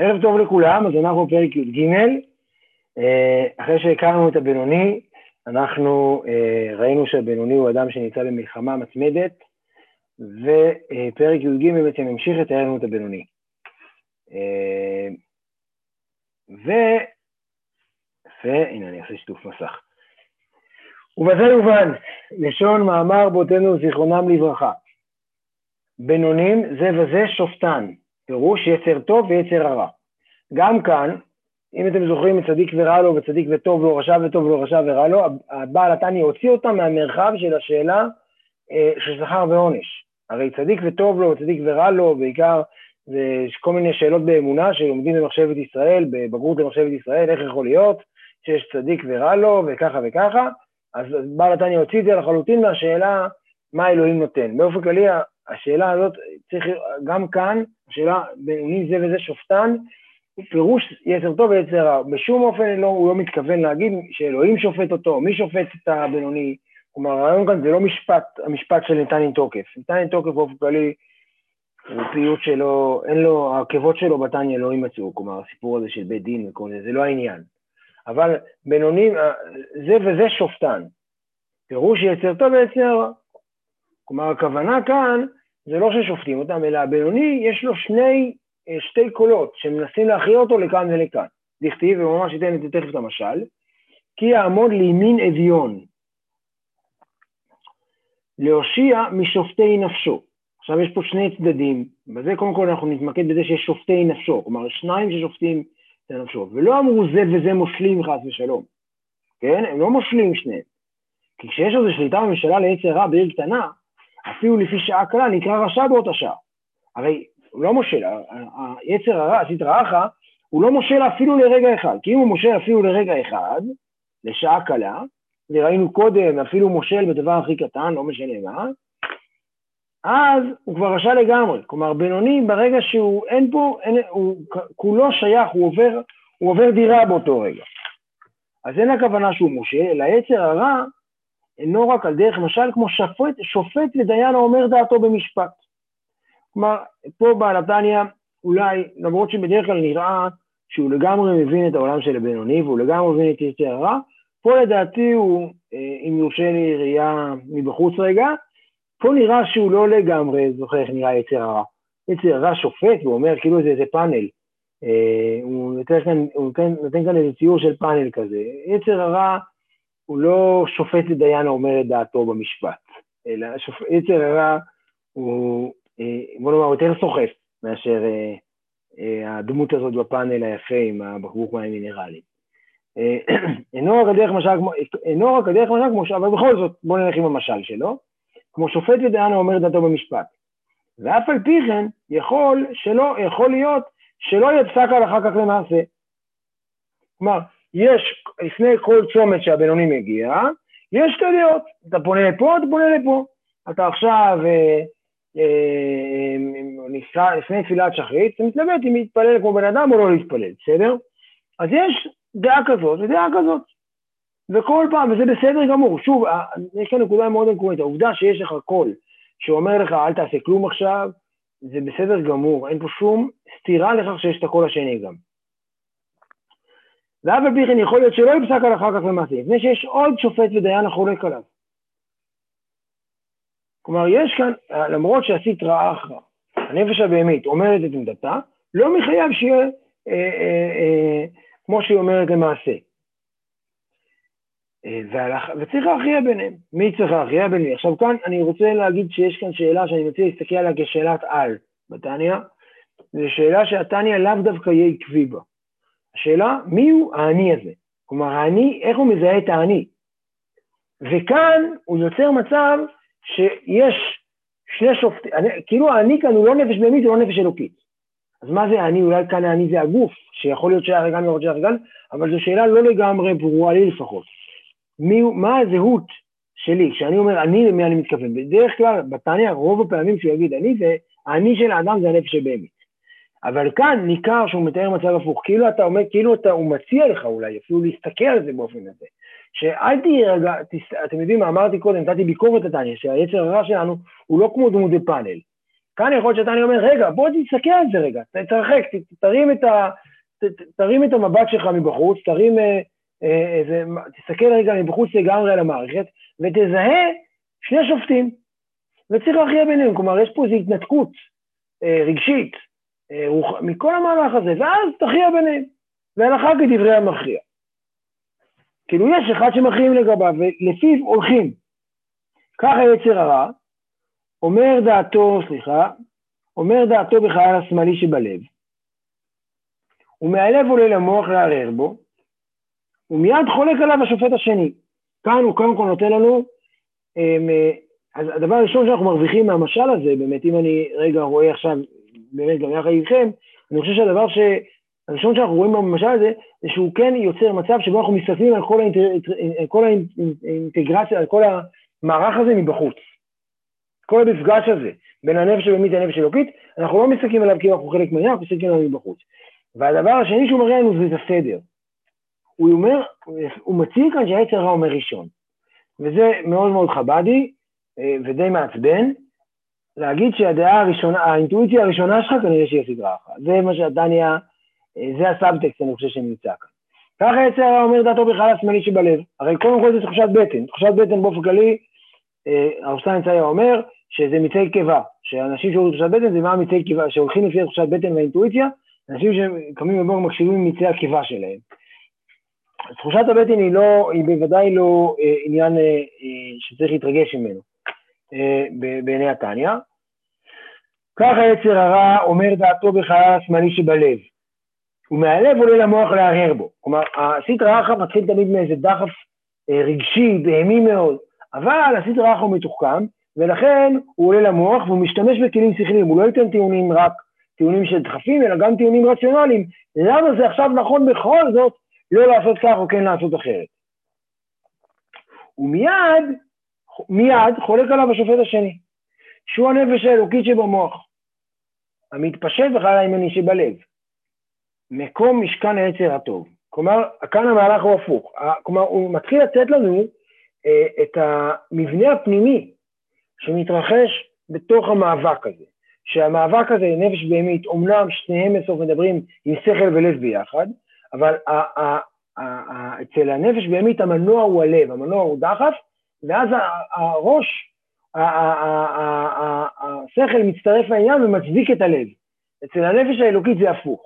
ערב טוב לכולם, אז אנחנו בפרק י"ג. אה, אחרי שהכרנו את הבינוני, אנחנו אה, ראינו שהבינוני הוא אדם שנמצא במלחמה מתמדת, ופרק י"ג בעצם המשיך לתאר לנו את הבינוני. אה, ו... יפה, הנה אני אעשה שיתוף מסך. ובזה יובן, לשון מאמר בותינו זיכרונם לברכה. בינונים זה וזה שופטן, פירוש יצר טוב ויצר הרע. גם כאן, אם אתם זוכרים את צדיק ורע לו וצדיק וטוב לו, רשע וטוב לו, רשע ורע לו, הבעל התניא הוציא אותם מהמרחב של השאלה אה, של שכר ועונש. הרי צדיק וטוב לו, צדיק ורע לו, בעיקר יש כל מיני שאלות באמונה שלומדים במחשבת ישראל, בבגרות במחשבת ישראל, איך יכול להיות שיש צדיק ורע לו וככה וככה, אז בעל התניא הוציא את זה לחלוטין מהשאלה מה אלוהים נותן. באופן כללי השאלה הזאת, צריך, גם כאן, השאלה בינוני זה וזה שופטן, הוא פירוש יצר טוב ויצר רע. בשום אופן לא, הוא לא מתכוון להגיד שאלוהים שופט אותו, מי שופט את הבינוני. כלומר, הרעיון כאן זה לא משפט, המשפט של ניתן עם תוקף. ניתן עם תוקף באופן כללי, הוא פיוט שלו, אין לו, העקבות שלו בתניא לא יימצאו, כלומר, הסיפור הזה של בית דין וכל זה, זה לא העניין. אבל בינוני, זה וזה שופטן. פירוש יצר טוב ויצר רע. כלומר, הכוונה כאן זה לא ששופטים אותם, אלא הבינוני יש לו שני, אה, שתי קולות שמנסים להכריע אותו לכאן ולכאן. דכתיב, וממש אתן את זה תכף את המשל, כי יעמוד לימין אביון, להושיע משופטי נפשו. עכשיו יש פה שני צדדים, בזה קודם כל אנחנו נתמקד בזה שיש שופטי נפשו, כלומר שניים ששופטים את נפשו, ולא אמרו זה וזה מושלים חס ושלום, כן? הם לא מושלים שניהם. כי כשיש איזו שליטה בממשלה ליצר רע בעיר קטנה, אפילו לפי שעה קלה, נקרא רשע באותה שעה. הרי הוא לא מושל, היצר הרע, עשית רעך, הוא לא מושל אפילו לרגע אחד. כי אם הוא מושל אפילו לרגע אחד, לשעה קלה, וראינו קודם, אפילו מושל בדבר הכי קטן, לא משנה מה, אז הוא כבר רשע לגמרי. כלומר, בינוני, ברגע שהוא, אין פה, אין, הוא כולו שייך, הוא עובר, הוא עובר דירה באותו רגע. אז אין הכוונה שהוא מושל, אלא יצר הרע אינו רק על דרך משל כמו שופט, שופט ודיין האומר דעתו במשפט. כלומר, פה בעל התניא אולי, למרות שבדרך כלל נראה שהוא לגמרי מבין את העולם של הבינוני והוא לגמרי מבין את יצר הרע, פה לדעתי הוא, אה, אם יורשה לי ראייה מבחוץ רגע, פה נראה שהוא לא לגמרי זוכר איך נראה יצר הרע. יצר הרע שופט והוא אומר כאילו זה איזה פאנל. אה, הוא נותן כאן, נותן כאן איזה ציור של פאנל כזה. יצר הרע הוא לא שופט לדיין האומר את דעתו במשפט, אלא יצר הרע הוא, אה, בוא נאמר, יותר סוחף מאשר אה, אה, הדמות הזאת בפאנל היפה עם הבקבוק מים מינרליים. אינו רק הדרך משל כמו, אינו רק הדרך משל כמו, אבל בכל זאת, בואו נלך עם המשל שלו, כמו שופט ודיין האומר את דעתו במשפט. ואף על פי כן, יכול, שלא, יכול להיות שלא יפסק על אחר כך למעשה. כלומר, יש, לפני כל צומת שהבינוני מגיע, יש שתי דעות, אתה פונה לפה, אתה פונה לפה. אתה עכשיו, אה, אה, לפני תפילת שחרית, אתה מתלבט אם להתפלל כמו בן אדם או לא להתפלל, בסדר? אז יש דעה כזאת ודעה כזאת. וכל פעם, וזה בסדר גמור, שוב, אה, יש כאן נקודה מאוד עקרונית, העובדה שיש לך קול שאומר לך אל תעשה כלום עכשיו, זה בסדר גמור, אין פה שום סתירה לכך שיש את הקול השני גם. ואף על פי כן יכול להיות שלא יפסק על אחר כך למעשה, לפני שיש עוד שופט ודיין החולק עליו. כלומר, יש כאן, למרות שעשית רעה אחרא, הנפש הבהמית אומרת את עמדתה, לא מחייב שיהיה אה, אה, אה, כמו שהיא אומרת למעשה. אה, והלך, וצריך להכריע ביניהם. מי צריך להכריע ביניהם? עכשיו כאן אני רוצה להגיד שיש כאן שאלה שאני מציע להסתכל עליה כשאלת על בתניא, זו שאלה שהתניא לאו דווקא יהיה עקבי בה. השאלה, מי הוא האני הזה? כלומר, האני, איך הוא מזהה את האני? וכאן הוא יוצר מצב שיש שני שופטים, כאילו האני כאן הוא לא נפש בהמית, זה לא נפש אלוקית. אז מה זה האני? אולי כאן האני זה הגוף, שיכול להיות שייך לגמרי, יכול להיות לגמרי, אבל זו שאלה לא לגמרי ברורה לי לפחות. מי, מה הזהות שלי? כשאני אומר אני, למי אני מתכוון? בדרך כלל, בתניא, רוב הפעמים שהוא יגיד אני, זה, האני של האדם זה הנפש הבהמית. אבל כאן ניכר שהוא מתאר מצב הפוך, כאילו אתה אומר, כאילו אתה, הוא מציע לך אולי אפילו להסתכל על זה באופן הזה. שאל תהיה רגע, אתם יודעים מה אמרתי קודם, נתתי ביקורת לתניא, שהיצר הרע שלנו הוא לא כמו דמות בפאנל. כאן יכול להיות שאתה אומר, רגע, בוא תסתכל על זה רגע, תתרחק, תרים את, ה, תרים את המבט שלך מבחוץ, תרים אה, אה, איזה, תסתכל רגע מבחוץ לגמרי על המערכת, ותזהה שני שופטים, וצריך להכריע ביניהם, כלומר, יש פה איזו התנתקות אה, רגשית מכל המהלך הזה, ואז תכריע ביניהם, והלכה כדברי המכריע. כאילו יש אחד שמכריעים לגביו, ולפיו הולכים. ככה יצר הרע, אומר דעתו, סליחה, אומר דעתו בחייל השמאלי שבלב, ומהלב עולה למוח לערער בו, ומיד חולק עליו השופט השני. כאן הוא קודם כל נותן לנו, אמ, אז הדבר הראשון שאנחנו מרוויחים מהמשל הזה, באמת, אם אני רגע רואה עכשיו, באמת גם יחד איתכם, אני חושב שהדבר ש... הראשון שאנחנו רואים במשל הזה, זה שהוא כן יוצר מצב שבו אנחנו מסתכלים על כל, האינטר... כל האינטגרציה, על כל המערך הזה מבחוץ. כל המפגש הזה בין הנפש הבהמית לנפש האלוקית, אנחנו לא מסתכלים עליו כאילו אנחנו חלק מהעניין, אנחנו מסתכלים עליו מבחוץ. והדבר השני שהוא מראה לנו זה את הסדר. הוא אומר, הוא מציג כאן שהעץ הרע אומר ראשון. וזה מאוד מאוד חבדי אה, ודי מעצבן, להגיד שהדעה הראשונה, האינטואיציה הראשונה שלך כנראה שהיא הסדרה אחת. זה מה שהדניה, אה, זה הסאבטקסט אני חושב שנמצא כאן. ככה הרע אומר דעתו בכלל השמאלי שבלב. הרי קודם כל זה תחושת בטן. תחושת בטן באופן כללי, אה, הרב סטיינס היה אומר שזה מיצי קיבה, שאנשים שעוברים תחושת בטן זה מה מיצי קיבה, שהולכים לפי תחושת בטן והאינטואיציה, אנשים שקמים בבוקר מקשיבים מיצי הקיבה שלהם. תחושת הבטן היא לא, היא בוודאי לא אה, עניין שצריך להתרגש ממנו בעיני התניא. ככה יצר הרע אומר דעתו בחלל השמאלי שבלב, ומהלב עולה למוח להרהר בו. כלומר, הסטרא אחא מתחיל תמיד מאיזה דחף אה, רגשי, בהמי מאוד, אבל הסטרא אחא הוא מתוחכם, ולכן הוא עולה למוח והוא משתמש בכלים שכליים, הוא לא ייתן טיעונים רק טיעונים של דחפים, אלא גם טיעונים רציונליים. למה זה עכשיו נכון בכל זאת לא לעשות כך או כן לעשות אחרת? ומיד, מיד חולק עליו השופט השני, שהוא הנפש האלוקית שבמוח, המתפשט בחלל הימני שבלב, מקום משכן היצר הטוב. כלומר, כאן המהלך הוא הפוך. כלומר, הוא מתחיל לתת לנו אה, את המבנה הפנימי שמתרחש בתוך המאבק הזה. שהמאבק הזה, נפש בהמית, אומנם שניהם בסוף מדברים עם שכל ולב ביחד, אבל אצל הנפש בהמית המנוע הוא הלב, המנוע הוא דחף, ואז הראש, השכל מצטרף לעניין ומצדיק את הלב. אצל הנפש האלוקית זה הפוך.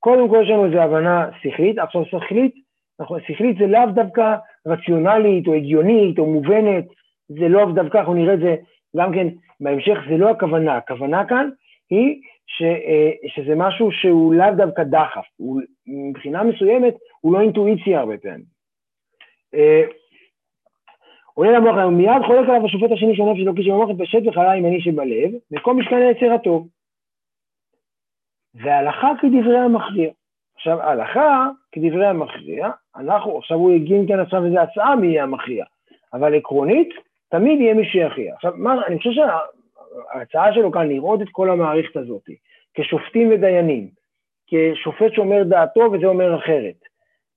קודם כל יש לנו איזו הבנה שכלית, עכשיו שכלית, נכון, שכלית זה לאו דווקא רציונלית או הגיונית או מובנת, זה לא דווקא, אנחנו נראה את זה גם כן בהמשך, זה לא הכוונה, הכוונה כאן היא ש, אה, שזה משהו שהוא לאו דווקא דחף, הוא, מבחינה מסוימת הוא לא אינטואיציה הרבה פעמים. עולה למוח, מיד חולק עליו השופט השני של הנפש אלוקי שבמוח התפשט וחלה ימני שבלב, מקום משכן היצר הטוב. והלכה כדברי המכריע. עכשיו, הלכה כדברי המכריע, אנחנו, עכשיו הוא הגין כאן עכשיו איזה הצעה מי יהיה המכריע, אבל עקרונית, תמיד יהיה מי שיכריע. עכשיו, מה, אני חושב שההצעה שלו כאן לראות את כל המערכת הזאת כשופטים ודיינים, כשופט שאומר דעתו וזה אומר אחרת,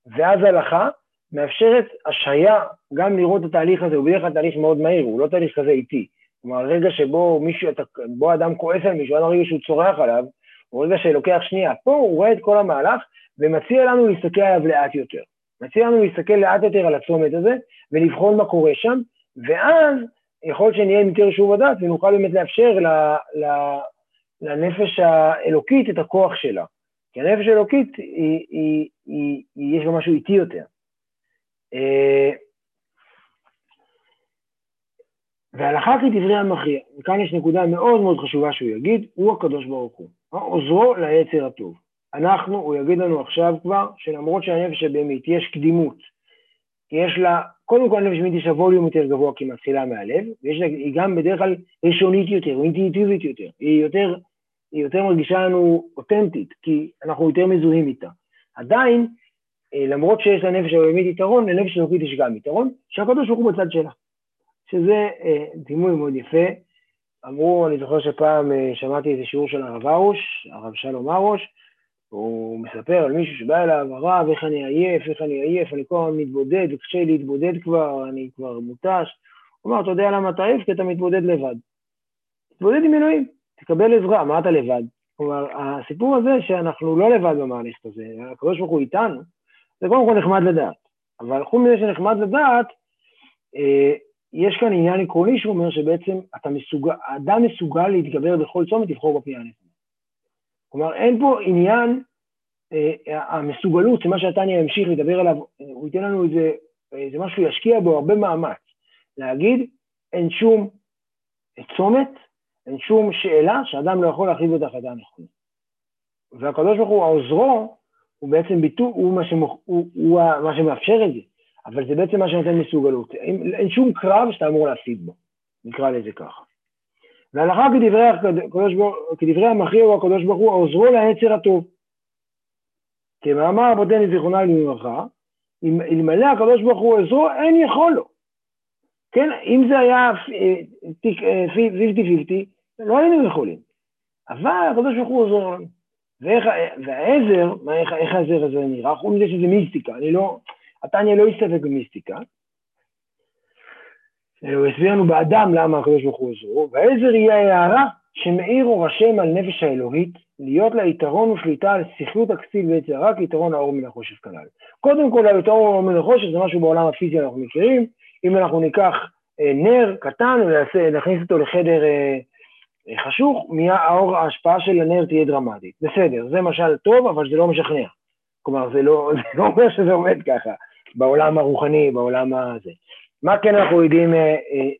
ואז הלכה מאפשרת השהיה גם לראות את התהליך הזה, הוא בדרך כלל תהליך מאוד מהיר, הוא לא תהליך כזה איטי. כלומר, הרגע שבו מישהו, בו אדם כועס על מישהו, עד הרגע שהוא צורח עליו, הוא רגע שלוקח שנייה. פה הוא רואה את כל המהלך ומציע לנו להסתכל עליו לאט יותר. מציע לנו להסתכל לאט יותר על הצומת הזה ולבחון מה קורה שם, ואז יכול להיות שנהיה עם יותר שוב הדעת ונוכל באמת לאפשר ל, ל, לנפש האלוקית את הכוח שלה. כי הנפש האלוקית, היא, היא, היא, היא, יש בה משהו איטי יותר. אה, והלכה כדברי המכריע, וכאן יש נקודה מאוד מאוד חשובה שהוא יגיד, הוא הקדוש ברוך הוא, עוזרו ליצר הטוב. אנחנו, הוא יגיד לנו עכשיו כבר, שלמרות שהנפש הבהמית יש קדימות, יש לה, קודם כל הנפש הבהמית יש לה ווליום יותר גבוה כי היא מתחילה מהלב, והיא גם בדרך כלל ראשונית יותר, אינטואיטיבית יותר, היא יותר, היא יותר מרגישה לנו אותנטית, כי אנחנו יותר מזוהים איתה. עדיין, למרות שיש לנפש הבהמית יתרון, לנפש אלוקית יש גם יתרון, שהקדוש ברוך הוא בצד שלה. שזה אה, דימוי מאוד יפה. אמרו, אני זוכר שפעם אה, שמעתי איזה שיעור של הרב ארוש, הרב שלום ארוש, הוא מספר על מישהו שבא אליו, הרב, איך אני עייף, איך אני עייף, אני כל הזמן מתבודד, וקשה להתבודד כבר, אני כבר מותש. הוא אמר, אתה יודע למה אתה עייף? כי אתה מתבודד לבד. תתבודד עם אלוהים, תקבל עזרה, מה אתה לבד? כלומר, הסיפור הזה שאנחנו לא לבד במהלכת הזה, הוא איתנו, זה קודם כל נחמד לדעת. אבל חוץ מזה שנחמד לדעת, אה, יש כאן עניין עקרוני שאומר שבעצם אתה מסוגל, האדם מסוגל להתגבר בכל צומת לבחור בפנייה הנכונה. כלומר, אין פה עניין, אה, המסוגלות, שמה שהתניא ימשיך לדבר עליו, הוא ייתן לנו איזה, איזה משהו, ישקיע בו הרבה מאמץ. להגיד, אין שום צומת, אין שום שאלה שאדם לא יכול להחליט את ההחלטה הנכונה. והקדוש ברוך הוא, העוזרו, הוא בעצם ביטוי, הוא, מה, שמוכ... הוא, הוא מה שמאפשר את זה, אבל זה בעצם מה שנותן מסוגלות. אין, אין שום קרב שאתה אמור להפסיד בו, נקרא לזה ככה. והלכה כדברי, כדברי המכריע הוא הקדוש ברוך הוא, העוזרו לעצר הטוב. כמאמר רבותינו זיכרונה לברכה, אלמלא הקדוש ברוך הוא עזרו, אין יכול לו. כן, אם זה היה 50-50, אה, לא היינו יכולים. אבל הקדוש ברוך הוא עוזר לנו. ואיך, והעזר, מה, איך, איך העזר הזה נראה? חוץ מזה שזה מיסטיקה, אני לא, התניא לא הסתפק במיסטיקה. הוא הסביר לנו באדם למה הקדוש ברוך הוא עוזרו, והעזר יהיה הערה שמאיר אור השם על נפש האלוהית, להיות לה יתרון ושליטה על שכלות הכסיל ויצר רק יתרון האור מן החושך כנ"ל. קודם כל היתרון האור מן החושך זה משהו בעולם הפיזי אנחנו מכירים, אם אנחנו ניקח אה, נר קטן ונכניס אותו לחדר אה, אה, חשוך, האור, ההשפעה של הנר תהיה דרמטית. בסדר, זה משל טוב, אבל זה לא משכנע. כלומר, זה לא, זה לא אומר שזה עומד ככה בעולם הרוחני, בעולם הזה. מה כן אנחנו יודעים,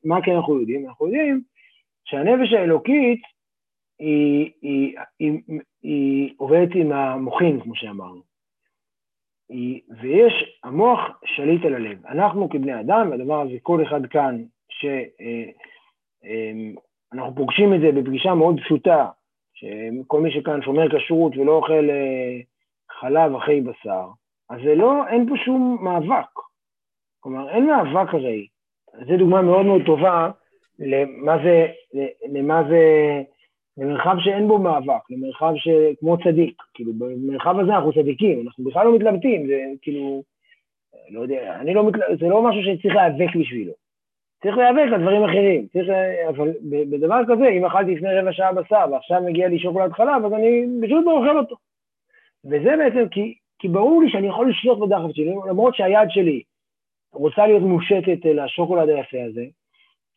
מה כן אנחנו יודעים? אנחנו יודעים שהנפש האלוקית היא, היא, היא, היא, היא עובדת עם המוחים, כמו שאמרנו. ויש, המוח שליט על הלב. אנחנו כבני אדם, והדבר הזה כל אחד כאן, שאנחנו אה, פוגשים את זה בפגישה מאוד פשוטה, שכל מי שכאן שומר כשרות ולא אוכל אה, חלב אחרי בשר, אז זה לא, אין פה שום מאבק. כלומר, אין מאבק הרי. זו דוגמה מאוד מאוד טובה למה זה, למה זה למרחב שאין בו מאבק, למרחב שכמו צדיק, כאילו במרחב הזה אנחנו צדיקים, אנחנו בכלל לא מתלבטים, זה כאילו, לא יודע, אני לא מתלבט, זה לא משהו שצריך להיאבק בשבילו. צריך להיאבק על דברים אחרים, צריך, אבל בדבר כזה, אם אכלתי לפני רבע שעה בשר ועכשיו מגיע לי שוקולד חלב, אז אני פשוט לא אוכל אותו. וזה בעצם כי, כי ברור לי שאני יכול לשלוט בדחף שלי, למרות שהיד שלי רוצה להיות מושטת לשוקולד היפה הזה,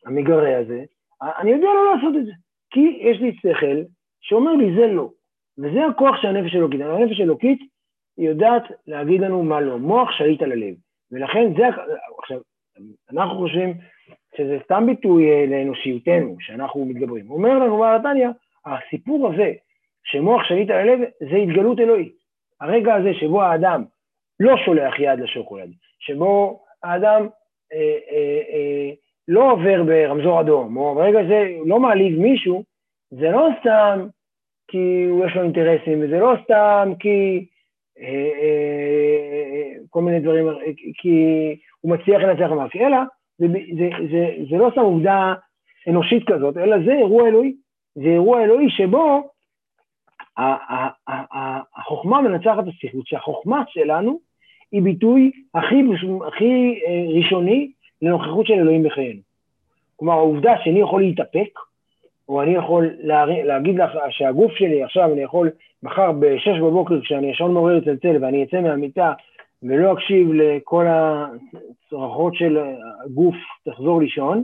המגרה הזה, אני יודע לא לעשות את זה. כי יש לי שכל שאומר לי זה לא. וזה הכוח של הנפש האלוקית. הנפש האלוקית היא יודעת להגיד לנו מה לא. מוח שליט על הלב. ולכן זה, עכשיו, אנחנו חושבים שזה סתם ביטוי אה, לאנושיותנו, שאנחנו מתגברים. אומר לנו בעל התניא, הסיפור הזה שמוח שליט על הלב זה התגלות אלוהית. הרגע הזה שבו האדם לא שולח יד לשוקולד, שבו האדם אה, אה, אה, לא עובר ברמזור אדום, או ברגע זה לא מעליב מישהו, זה לא סתם כי יש לו אינטרסים, וזה לא סתם כי אה, אה, כל מיני דברים, כי הוא מצליח לנצח במאבק, אלא זה, זה, זה, זה לא סתם עובדה אנושית כזאת, אלא זה אירוע אלוהי. זה אירוע אלוהי שבו החוכמה מנצחת את השכלות, שהחוכמה שלנו היא ביטוי הכי, הכי אה, ראשוני לנוכחות של אלוהים בחיינו. כלומר, העובדה שאני יכול להתאפק, או אני יכול להגיד לך שהגוף שלי עכשיו, אני יכול מחר ב-6 בבוקר, כשאני ישון מעורר לצלצל ואני אצא מהמיטה ולא אקשיב לכל הצרחות של הגוף, תחזור לישון,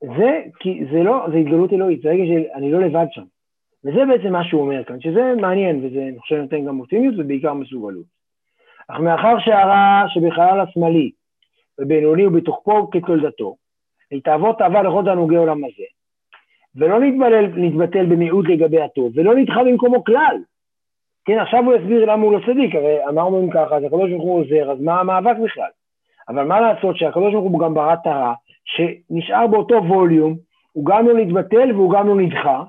זה, כי זה לא, זה התגלות אלוהית, זה רגע שאני לא לבד שם. וזה בעצם מה שהוא אומר כאן, שזה מעניין, וזה, אני חושב, נותן גם אופטימיות ובעיקר מסוגלות. אך מאחר שהרע שבחלל השמאלי ובינוני ובתוכו כתולדתו, תעבור תאווה לכל תענוגי עולם הזה, ולא נתבלל, נתבטל במיעוט לגבי הטוב, ולא נדחה במקומו כלל. כן, עכשיו הוא יסביר למה הוא לא צדיק, הרי אמרנו אם ככה, אז הקדוש ברוך הוא עוזר, אז מה המאבק בכלל? אבל מה לעשות שהקדוש ברוך הוא גם ברא טהרה, שנשאר באותו ווליום, הוא גם לא נתבטל והוא גם לא נדחה,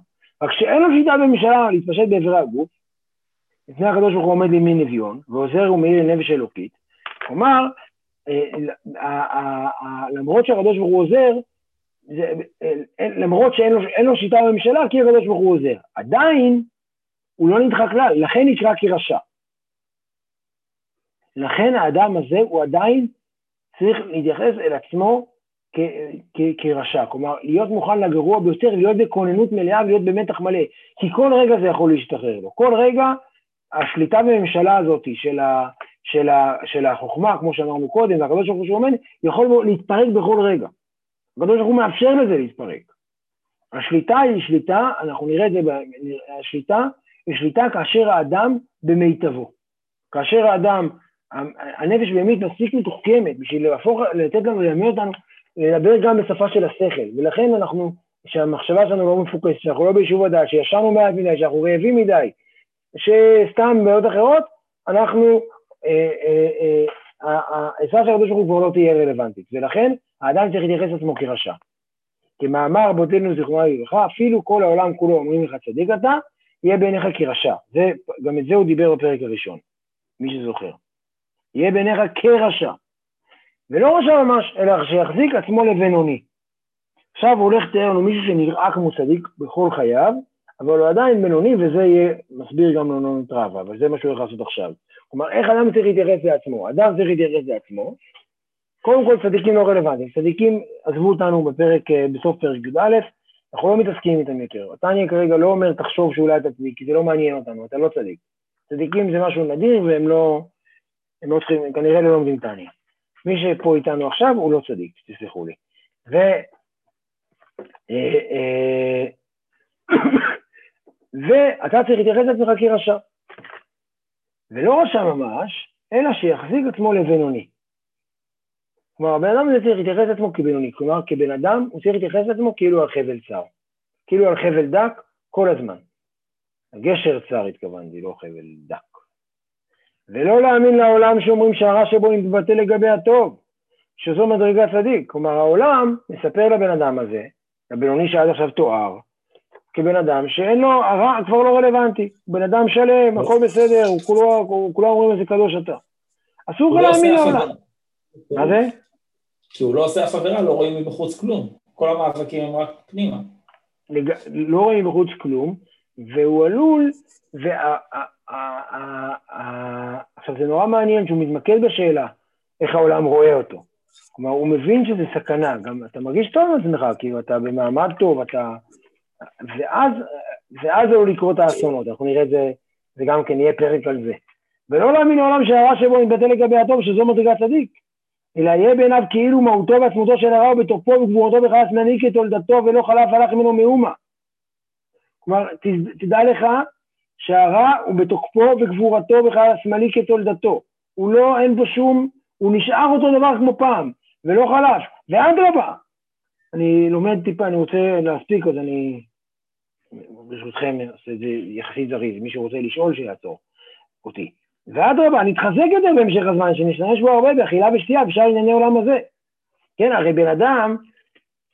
רק שאין לו שיטה בממשלה להתפשט באיברי הגוף, לפני הקדוש ברוך הוא עומד לימין נביון, ועוזר ומאיר לנפש אלוקית, כלומר, אה, למרות שהקדוש ברוך הוא עוזר, זה, למרות שאין לו שיטה בממשלה, כי הקדוש ברוך הוא עוזר. עדיין, הוא לא נדחה כלל, לכן נקרא כרשע. לכן האדם הזה הוא עדיין צריך להתייחס אל עצמו כרשע, כלומר להיות מוכן לגרוע ביותר, להיות בכוננות מלאה ולהיות במתח מלא, כי כל רגע זה יכול להשתחרר לו, כל רגע השליטה בממשלה הזאת של, ה, של, ה, של החוכמה, כמו שאמרנו קודם, והקדוש ברוך הוא שעומד, יכול להתפרק בכל רגע. הקדוש ברוך הוא מאפשר לזה להתפרק. השליטה היא שליטה, אנחנו נראה את זה, השליטה היא שליטה כאשר האדם במיטבו. כאשר האדם, הנפש באמת מספיק מתוחכמת בשביל להפוך, לתת לנו, ללמד אותנו, לדבר גם בשפה של השכל, ולכן אנחנו, שהמחשבה שלנו לא מפוקסת, שאנחנו לא ביישוב הדעת, שישנו מעט מדי, שאנחנו רעבים מדי, שסתם בעיות אחרות, אנחנו, העצה של הקדוש ברוך הוא כבר לא תהיה רלוונטית, ולכן האדם צריך להתייחס לעצמו כרשע. כמאמר רבותינו זיכרונה לברכה, אפילו כל העולם כולו אומרים לך צדיק אתה, יהיה בעיניך כרשע. זה, גם את זה הוא דיבר בפרק הראשון, מי שזוכר. יהיה בעיניך כרשע. ולא רשע ממש, אלא שיחזיק עצמו לבינוני. עכשיו הוא הולך לתאר לנו מישהו שנראה כמו צדיק בכל חייו, אבל הוא עדיין בינוני, וזה יהיה מסביר גם לנונות רבה, אבל זה מה שהוא הולך לעשות עכשיו. כלומר, איך אדם צריך להתייחס לעצמו? אדם צריך להתייחס לעצמו, קודם כל צדיקים לא רלוונטיים, צדיקים עזבו אותנו בפרק, אה, בסוף פרק י"א, אנחנו לא מתעסקים איתם יותר. התניא כרגע לא אומר תחשוב שאולי אתה צדיק, כי זה לא מעניין אותנו, אתה לא צדיק. צדיקים זה משהו נדיר והם לא, הם לא צריכים, הם כנראה לא לומדים תניא. מי שפה איתנו עכשיו הוא לא צדיק, תסלחו לי. ו... אה, אה, ואתה צריך להתייחס לעצמך כרשע. ולא רשע ממש, אלא שיחזיק עצמו לבינוני. כלומר, הבן אדם הזה צריך להתייחס לעצמו כבינוני, כלומר, כבן אדם הוא צריך להתייחס לעצמו כאילו על חבל צר, כאילו על חבל דק כל הזמן. הגשר צר התכוונתי, לא חבל דק. ולא להאמין לעולם שאומרים שהרע שבו מתבטא לגבי הטוב, שזו מדרגה צדיק. כלומר, העולם מספר לבן אדם הזה, לבינוני שעד עכשיו תואר, כבן אדם שאין לו, הרע כבר לא רלוונטי, בן אדם שלם, הכל בסדר, כולם אומרים איזה קדוש אתה. אסור לך לא להאמין לעולם. מה זה? כי הוא לא עושה אף עבירה, לא רואים מבחוץ כלום. כל המאבקים הם רק פנימה. לג... לא רואים מבחוץ כלום, והוא עלול, וה... עכשיו זה נורא מעניין שהוא מתמקד בשאלה איך העולם רואה אותו. כלומר, הוא מבין שזה סכנה, גם אתה מרגיש טוב עם עצמך, כאילו אתה במעמד טוב, אתה... ואז, ואז עלול לקרות האסונות, אנחנו נראה את זה, זה גם כן יהיה פרק על זה. ולא להאמין לעולם שהרע שבו מתבטא לגבי הטוב, שזו מדרגת צדיק. אלא יהיה בעיניו כאילו מהותו ועצמותו של הרע ובתוקפו וגבורתו בחלס מנהיג כתולדתו ולא חלף הלך ממנו מאומה. כלומר, תדע לך שהרע הוא בתוקפו וגבורתו בחלס מנהיג כתולדתו. הוא לא, אין בו שום, הוא נשאר אותו דבר כמו פעם, ולא חלף, ואדרבה. אני לומד טיפה, אני רוצה להספיק, אז אני ברשותכם אעשה את זה יחסית זריז, מי שרוצה לשאול שיעצור אותי. ואדרבה, נתחזק יותר בהמשך הזמן, שנשתמש בו הרבה באכילה ושתייה, בשאר ענייני עולם הזה. כן, הרי בן אדם,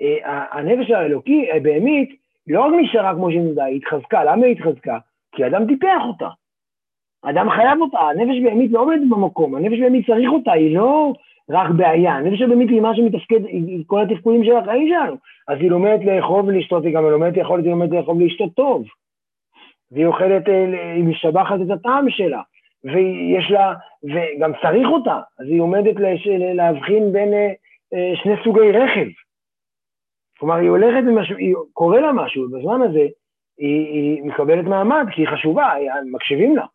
אה, הנפש האלוקי, הבהמית, לא רק נשארה כמו שנדע, היא התחזקה. למה היא התחזקה? כי האדם טיפח אותה. האדם חייב אותה, הנפש בהמית לא עומדת במקום, הנפש בהמית צריך אותה, היא לא רק בעיה, הנפש הבהמית היא מה שמתפקד, היא כל התפקודים של החיים שלנו. אז היא לומדת לאכול ולשתות, היא גם לומדת לאכול, היא לומדת לאכול ולשתות טוב. והיא אוכלת, אה, היא משבחת את הטעם שלה. ויש לה, וגם צריך אותה, אז היא עומדת לש, להבחין בין אה, אה, שני סוגי רכב. כלומר, היא הולכת, ומשהו, היא, קורה לה משהו, בזמן הזה היא, היא מקבלת מעמד, כי היא חשובה, מקשיבים לה.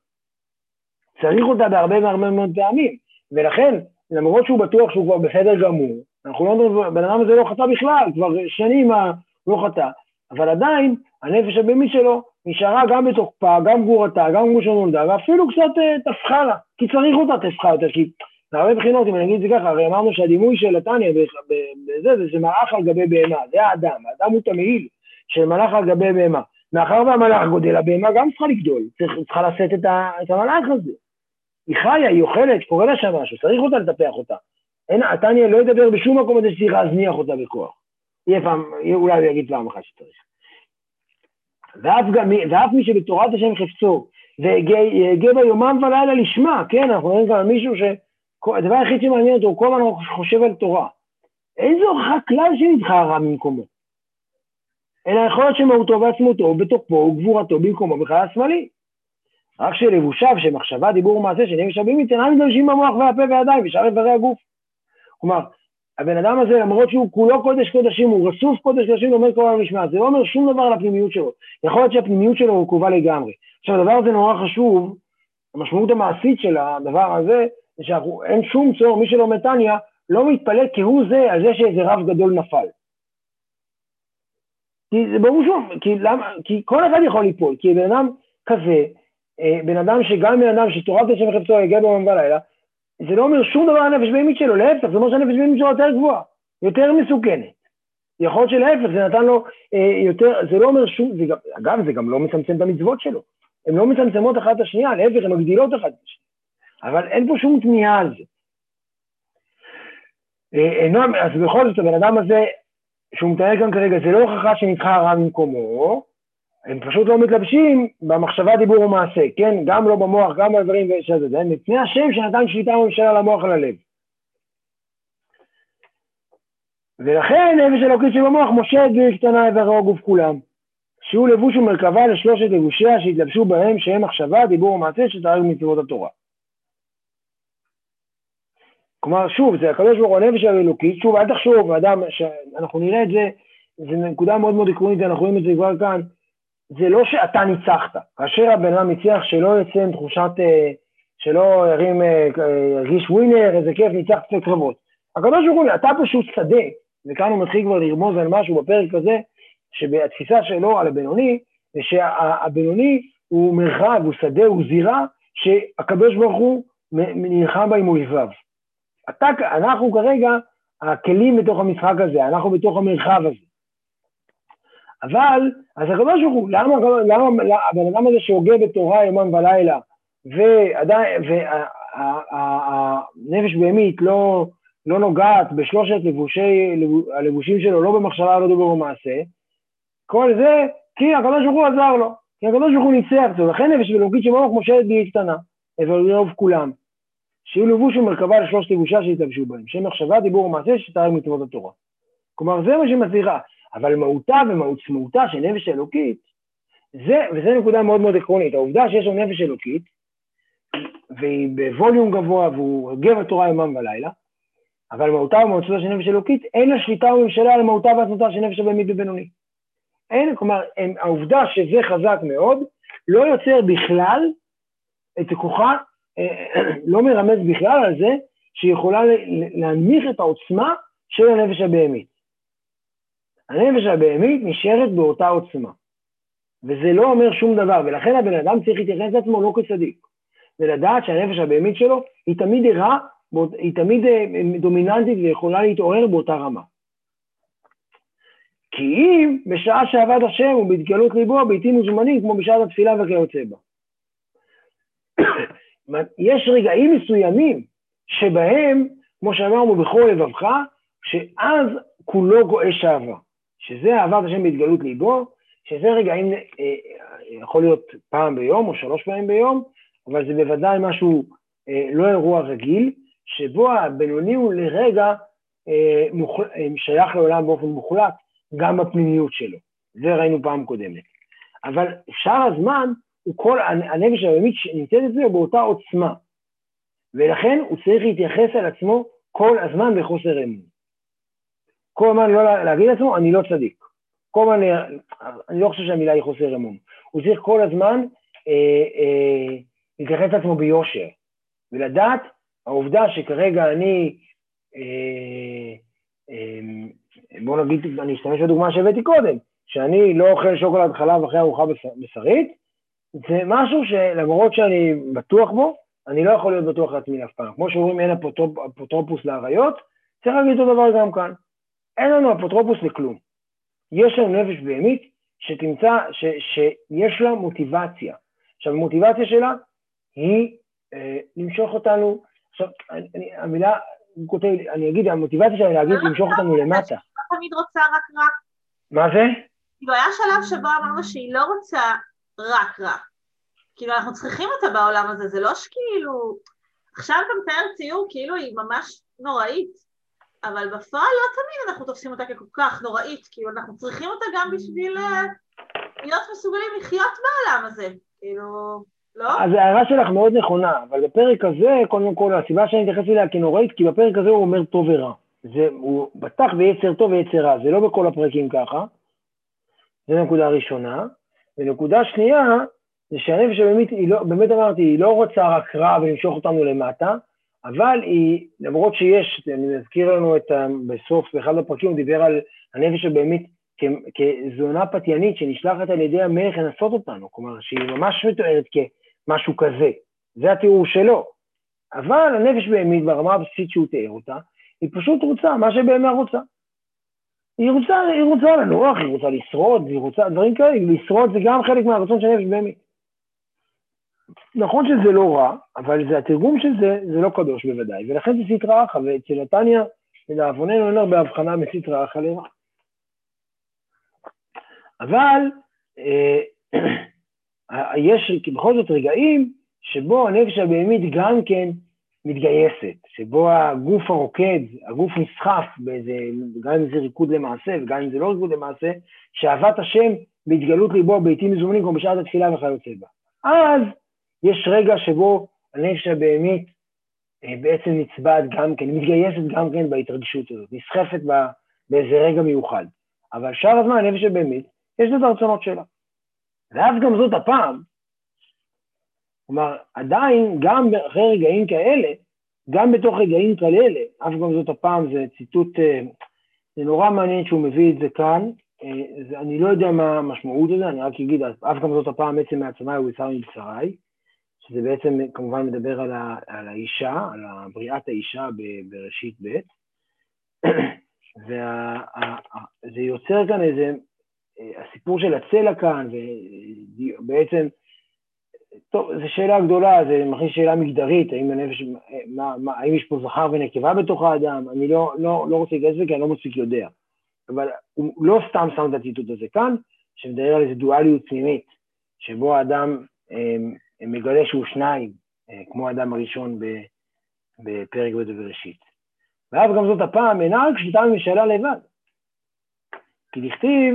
צריך אותה בהרבה והרבה מאוד פעמים, ולכן, למרות שהוא בטוח שהוא כבר בסדר גמור, אנחנו לא אומרים, בן אדם הזה לא חטא בכלל, כבר שנים הוא לא חטא, אבל עדיין, הנפש הבהמית שלו נשארה גם בתוקפה, גם גבורתה, גם כמו שנולדה, ואפילו קצת טפחה לה, כי צריך אותה טפחה יותר, כי מהרבה בחינות, אם אני אגיד את זה ככה, הרי אמרנו שהדימוי של התניא בזה, זה, מלאך על גבי בהמה, זה האדם, האדם הוא תמהיל של מלאך על גבי בהמה. מאחר והמלאך גודל, הבהמה גם צריכה לגדול, צריכה לשאת את, את המלאך הזה. היא חיה, היא אוכלת, קורה לה שם משהו, צריך אותה לטפח אותה. אין, התניא לא ידבר בשום מקום הזה שצריך להזניח אותה בכוח. יהיה פעם, אולי הוא יגיד פעם אחת שצריך. ואף, גם, ואף מי שבתורת השם חפצו, והגה בה יומם ולילה לשמה, כן, אנחנו רואים כאן מישהו שהדבר היחיד שמעניין אותו, הוא כל הזמן חושב על תורה. איזו הוכחה כלל שנדחה הרע ממקומו. אלא יכול להיות שמהותו ועצמותו, בתוקפו וגבורתו במקומו בכלל השמאלי. רק שלבושיו, שמחשבה, דיבור ומעשה, שנהיה משאבים איתן, אינם מתלבשים במוח והפה והידיים ושאר איברי הגוף. כלומר, הבן אדם הזה, למרות שהוא כולו קודש קודשים, הוא רצוף קודש קודשים, לומד כל העולם משמעת, זה לא אומר שום דבר על הפנימיות שלו. יכול להיות שהפנימיות שלו רקובה לגמרי. עכשיו, הדבר הזה נורא חשוב, המשמעות המעשית של הדבר הזה, זה שאין שום צורך, מי שלומד טניה, לא מתפלל כהוא זה על זה שאיזה רב גדול נפל. כי זה ברור שוב, כי, למה, כי כל אחד יכול ליפול, כי בן אדם כזה, אה, בן אדם שגם בן אדם שתורת השם חפצו יגיע ביום בלילה, זה לא אומר שום דבר על הנפש בהמית שלו, להפך, זה אומר שהנפש בהמית שלו יותר גבוהה, יותר מסוכנת. יכול להיות שלהפך, זה נתן לו אה, יותר, זה לא אומר שום, זה גם, אגב, זה גם לא מצמצם את המצוות שלו. הן לא מצמצמות אחת את השנייה, להפך, הן מגדילות אחת את השנייה. אבל אין פה שום תמיהה על זה. אה, אז בכל זאת, הבן אדם הזה, שהוא מתאר כאן כרגע, זה לא הוכחה שנדחה הרע ממקומו, הם פשוט לא מתלבשים במחשבה, דיבור ומעשה, כן? גם לא במוח, גם בדברים שזה, זה מפני השם שנתן שליטה וממשלה למוח וללב. ולכן נפש אלוקית שבמוח משה את דביר קטנה איברי הגוף כולם, שהוא לבוש ומרכבה לשלושת לבושיה שהתלבשו בהם שהם מחשבה, דיבור ומעשה שתהרג מצוות התורה. כלומר, שוב, זה הקדוש ברוך הוא הנפש האלוקית, שוב, אל תחשוב, אדם, אנחנו נראה את זה, זו נקודה מאוד מאוד עקרונית, אנחנו רואים את זה כבר כאן, זה לא שאתה ניצחת. כאשר הבן אדם ניצח, שלא יוצא עם תחושת, אה, שלא ירים, אה, ירגיש ווינר, איזה כיף, ניצח קצת קרבות. הקדוש ברוך הוא, אתה פשוט שדה, וכאן הוא מתחיל כבר לרמוז על משהו בפרק הזה, שבתפיסה שלו על הבינוני, זה שהבינוני הוא מרחב, הוא שדה, הוא זירה, שהקדוש ברוך הוא נלחם בה עם אויביו. אנחנו כרגע הכלים בתוך המשחק הזה, אנחנו בתוך המרחב הזה. אבל, אז הקדוש ברוך הוא, למה, למה הבן אדם הזה שהוגה בתורה יומם ולילה, ועדיין, והנפש בהמית לא, לא נוגעת בשלושת לבושי, הלבושים שלו, לא במחשבה, לא דבר ומעשה, כל זה כי הקדוש ברוך הוא עזר לו, כי הקדוש ברוך הוא ניצח אותו, לכן נפש אלוקית שבמוח משה בי קטנה, אבל רוב כולם. שיהיו לבוש ומרכבה לשלושת לבושה שהתלבשו בהם, שם מחשבה, דיבור ומעשה שתהרג מצוות התורה. כלומר, זה מה שמצליחה. אבל מהותה ומעוצמאותה של נפש אלוקית, זה, וזו נקודה מאוד מאוד עקרונית, העובדה שיש לו נפש אלוקית, והיא בווליום גבוה והוא הוגה בתורה יומם ולילה, אבל מהותה ומעוצמאותה של נפש אלוקית, אין לה שליטה וממשלה על מהותה ועצמתה של נפש הבהמית ובינוני. אין, כלומר, הם, העובדה שזה חזק מאוד, לא יוצר בכלל את כוחה, אה, לא מרמז בכלל על זה שהיא יכולה להנמיך את העוצמה של הנפש הבהמית. הנפש הבהמית נשארת באותה עוצמה. וזה לא אומר שום דבר, ולכן הבן אדם צריך להתייחס לעצמו לא כצדיק. ולדעת שהנפש הבהמית שלו היא תמיד ערה, היא תמיד אה, דומיננטית ויכולה להתעורר באותה רמה. כי אם בשעה שעבד השם ובהתגלות ליבו בעיתים וזמנים כמו בשעת התפילה וכיוצא בה. יש רגעים מסוימים שבהם, כמו שאמרנו בכל לבבך, שאז כולו גואש אהבה. שזה אהבת השם בהתגלות ליבו, שזה רגעים, אה, יכול להיות פעם ביום או שלוש פעמים ביום, אבל זה בוודאי משהו, אה, לא אירוע רגיל, שבו הבינוני הוא לרגע אה, מוחל, אה, שייך לעולם באופן מוחלט, גם בפנימיות שלו. זה ראינו פעם קודמת. אבל שאר הזמן, הוא כל, הנפש הבאמית נמצאת אצלו באותה עוצמה, ולכן הוא צריך להתייחס על עצמו כל הזמן בחוסר אמון. כל הזמן לא להגיד לעצמו, אני לא צדיק. כל הזמן, אני לא חושב שהמילה היא חוסר אמון. הוא צריך כל הזמן אה, אה, להתייחס לעצמו ביושר, ולדעת, העובדה שכרגע אני, אה, אה, בואו נגיד, אני אשתמש בדוגמה שהבאתי קודם, שאני לא אוכל שוקולד חלב אחרי ארוחה בשרית, זה משהו שלמרות שאני בטוח בו, אני לא יכול להיות בטוח לעצמי אף פעם. כמו שאומרים אין אפוטרופוס לאריות, צריך להגיד אותו דבר גם כאן. אין לנו אפוטרופוס לכלום. יש לנו נפש בהמית שתמצא, ש, שיש לה מוטיבציה. עכשיו, המוטיבציה שלה היא אה, למשוך אותנו, עכשיו, אני, המילה, הוא כותב, אני אגיד, המוטיבציה שלה להגיד, למשוך אותנו למטה. לא תמיד רוצה רק רע. מה זה? כאילו, היה שלב שבו אמרנו שהיא לא רוצה רק רע. כאילו, אנחנו צריכים אותה בעולם הזה, זה לא שכאילו... עכשיו אתה מתאר ציור כאילו היא ממש נוראית. אבל בפועל לא תמיד אנחנו תופסים אותה ככל כך נוראית, כאילו אנחנו צריכים אותה גם בשביל אה, להיות מסוגלים לחיות בעולם הזה, כאילו, לא? אז ההערה שלך מאוד נכונה, אבל בפרק הזה, קודם כל, הסיבה שאני מתייחס אליה כנוראית, כי בפרק הזה הוא אומר טוב ורע. זה, הוא בטח ביצר טוב ויצר רע, זה לא בכל הפרקים ככה, זו נקודה ראשונה. ונקודה שנייה, זה שהנפש הבאמת, לא, באמת אמרתי, היא לא רוצה רק רע ולמשוך אותנו למטה, אבל היא, למרות שיש, אני מזכיר לנו את, בסוף, באחד הפרקים הוא דיבר על הנפש הבאמת כזונה פתיינית שנשלחת על ידי המלך לנסות אותנו, כלומר שהיא ממש מתוארת כמשהו כזה, זה התיאור שלו. אבל הנפש בהמית ברמה הבסיסית שהוא תיאר אותה, היא פשוט רוצה מה שבהמה רוצה. היא רוצה, היא רוצה לנוח, היא רוצה לשרוד, היא רוצה דברים כאלה, לשרוד זה גם חלק מהרצון של נפש בהמית. נכון שזה לא רע, אבל זה התרגום של זה, זה לא קדוש בוודאי, ולכן זה סטרא אחא, ואצל נתניה, לדאבוננו אין הרבה הבחנה מסטרא אחא לרע. אבל אה, יש בכל זאת רגעים שבו הנפש הבהמית גם כן מתגייסת, שבו הגוף הרוקד, הגוף נסחף באיזה, גם אם זה ריקוד למעשה וגם אם זה לא ריקוד למעשה, שאהבת השם בהתגלות ליבו בעיתים מזומנים כמו בשעת התפילה וכיוצא בה. אז יש רגע שבו הנפש הבהמית אה, בעצם נצבעת גם כן, מתגייסת גם כן בהתרגשות הזאת, נסחפת באיזה רגע מיוחד. אבל שאר הזמן הנפש הבהמית, יש את הרצונות שלה. ואז גם זאת הפעם, כלומר, עדיין, גם אחרי רגעים כאלה, גם בתוך רגעים כאלה, אף גם זאת הפעם, זה ציטוט, אה, זה נורא מעניין שהוא מביא את זה כאן, אה, אני לא יודע מה המשמעות הזה, אני רק אגיד, אף גם זאת הפעם עצם מעצמי הוא יצר מבשרי, שזה בעצם כמובן מדבר על, ה, על האישה, על בריאת האישה בראשית ב', וזה יוצר כאן איזה, אה, הסיפור של הצלע כאן, ובעצם טוב, זו שאלה גדולה, זה מכניס שאלה מגדרית, האם הנפש, מה, מה, האם יש פה זכר ונקבה בתוך האדם, אני לא, לא, לא רוצה להיכנס לזה כי אני לא מספיק יודע. אבל הוא לא סתם שם את הציטוט הזה כאן, שמדבר על איזו דואליות פנימית, שבו האדם אה, מגלה שהוא שניים, אה, כמו האדם הראשון בפרק ב' בראשית. ואף גם זאת הפעם אינה רק שליטה ממשלה לבד. כי לכתיב,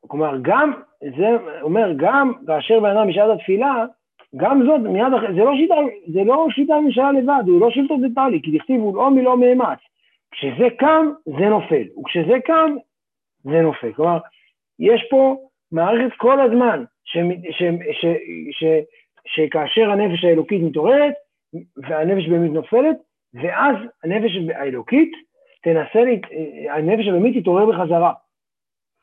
כלומר, גם, זה אומר, גם כאשר בן אדם בשעת התפילה, גם זאת, מיד אחרי, זה לא שיטה, זה לא שיטה ממשלה לבד, הוא לא שילטות דטלי, כי דכתיב הוא לא מלא מאמץ. כשזה קם, זה נופל, וכשזה קם, זה נופל. כלומר, יש פה מערכת כל הזמן, ש, ש, ש, ש, שכאשר הנפש האלוקית מתעוררת, והנפש באמת נופלת, ואז הנפש האלוקית תנסה, הנפש הבאמית תתעורר בחזרה.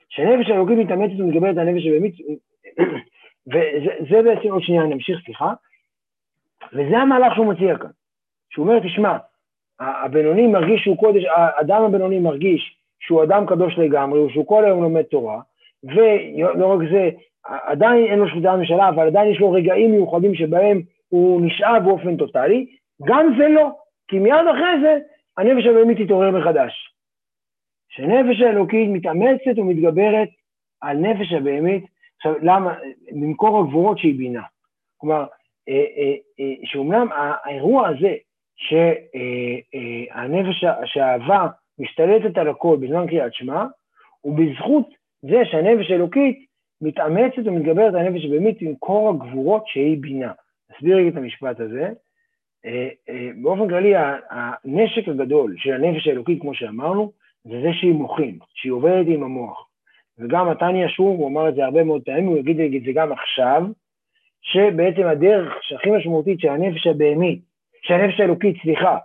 שהנפש האלוקית מתאמצת ומתגברת על הנפש הבאמית, וזה בעצם עוד שנייה נמשיך, סליחה, וזה המהלך שהוא מציע כאן, שהוא אומר, תשמע, הבינוני מרגיש שהוא קודש, האדם הבינוני מרגיש שהוא אדם קדוש לגמרי, שהוא כל היום לומד תורה, ולא רק זה, עדיין אין לו שליטה בממשלה, אבל עדיין יש לו רגעים מיוחדים שבהם הוא נשאב באופן טוטאלי, גם זה לא, כי מיד אחרי זה הנפש הבאמית תתעורר מחדש. שנפש האלוקית מתאמצת ומתגברת על נפש הבהמית, עכשיו למה? ממקור הגבורות שהיא בינה. כלומר, אה, אה, אה, שאומנם האירוע הזה שהנפש, שהאהבה משתלטת על הכל בזמן קריאת שמע, הוא בזכות זה שהנפש האלוקית מתאמצת ומתגברת הנפש הבהמית עם קור הגבורות שהיא בינה. נסביר רגע את המשפט הזה. באופן כללי, הנשק הגדול של הנפש האלוקית, כמו שאמרנו, זה זה שהיא מוחין, שהיא עובדת עם המוח. וגם מתניה שוב, הוא אמר את זה הרבה מאוד פעמים, הוא יגיד את זה גם עכשיו, שבעצם הדרך שהכי משמעותית של הנפש הבהמית, של הנפש האלוקית, סליחה,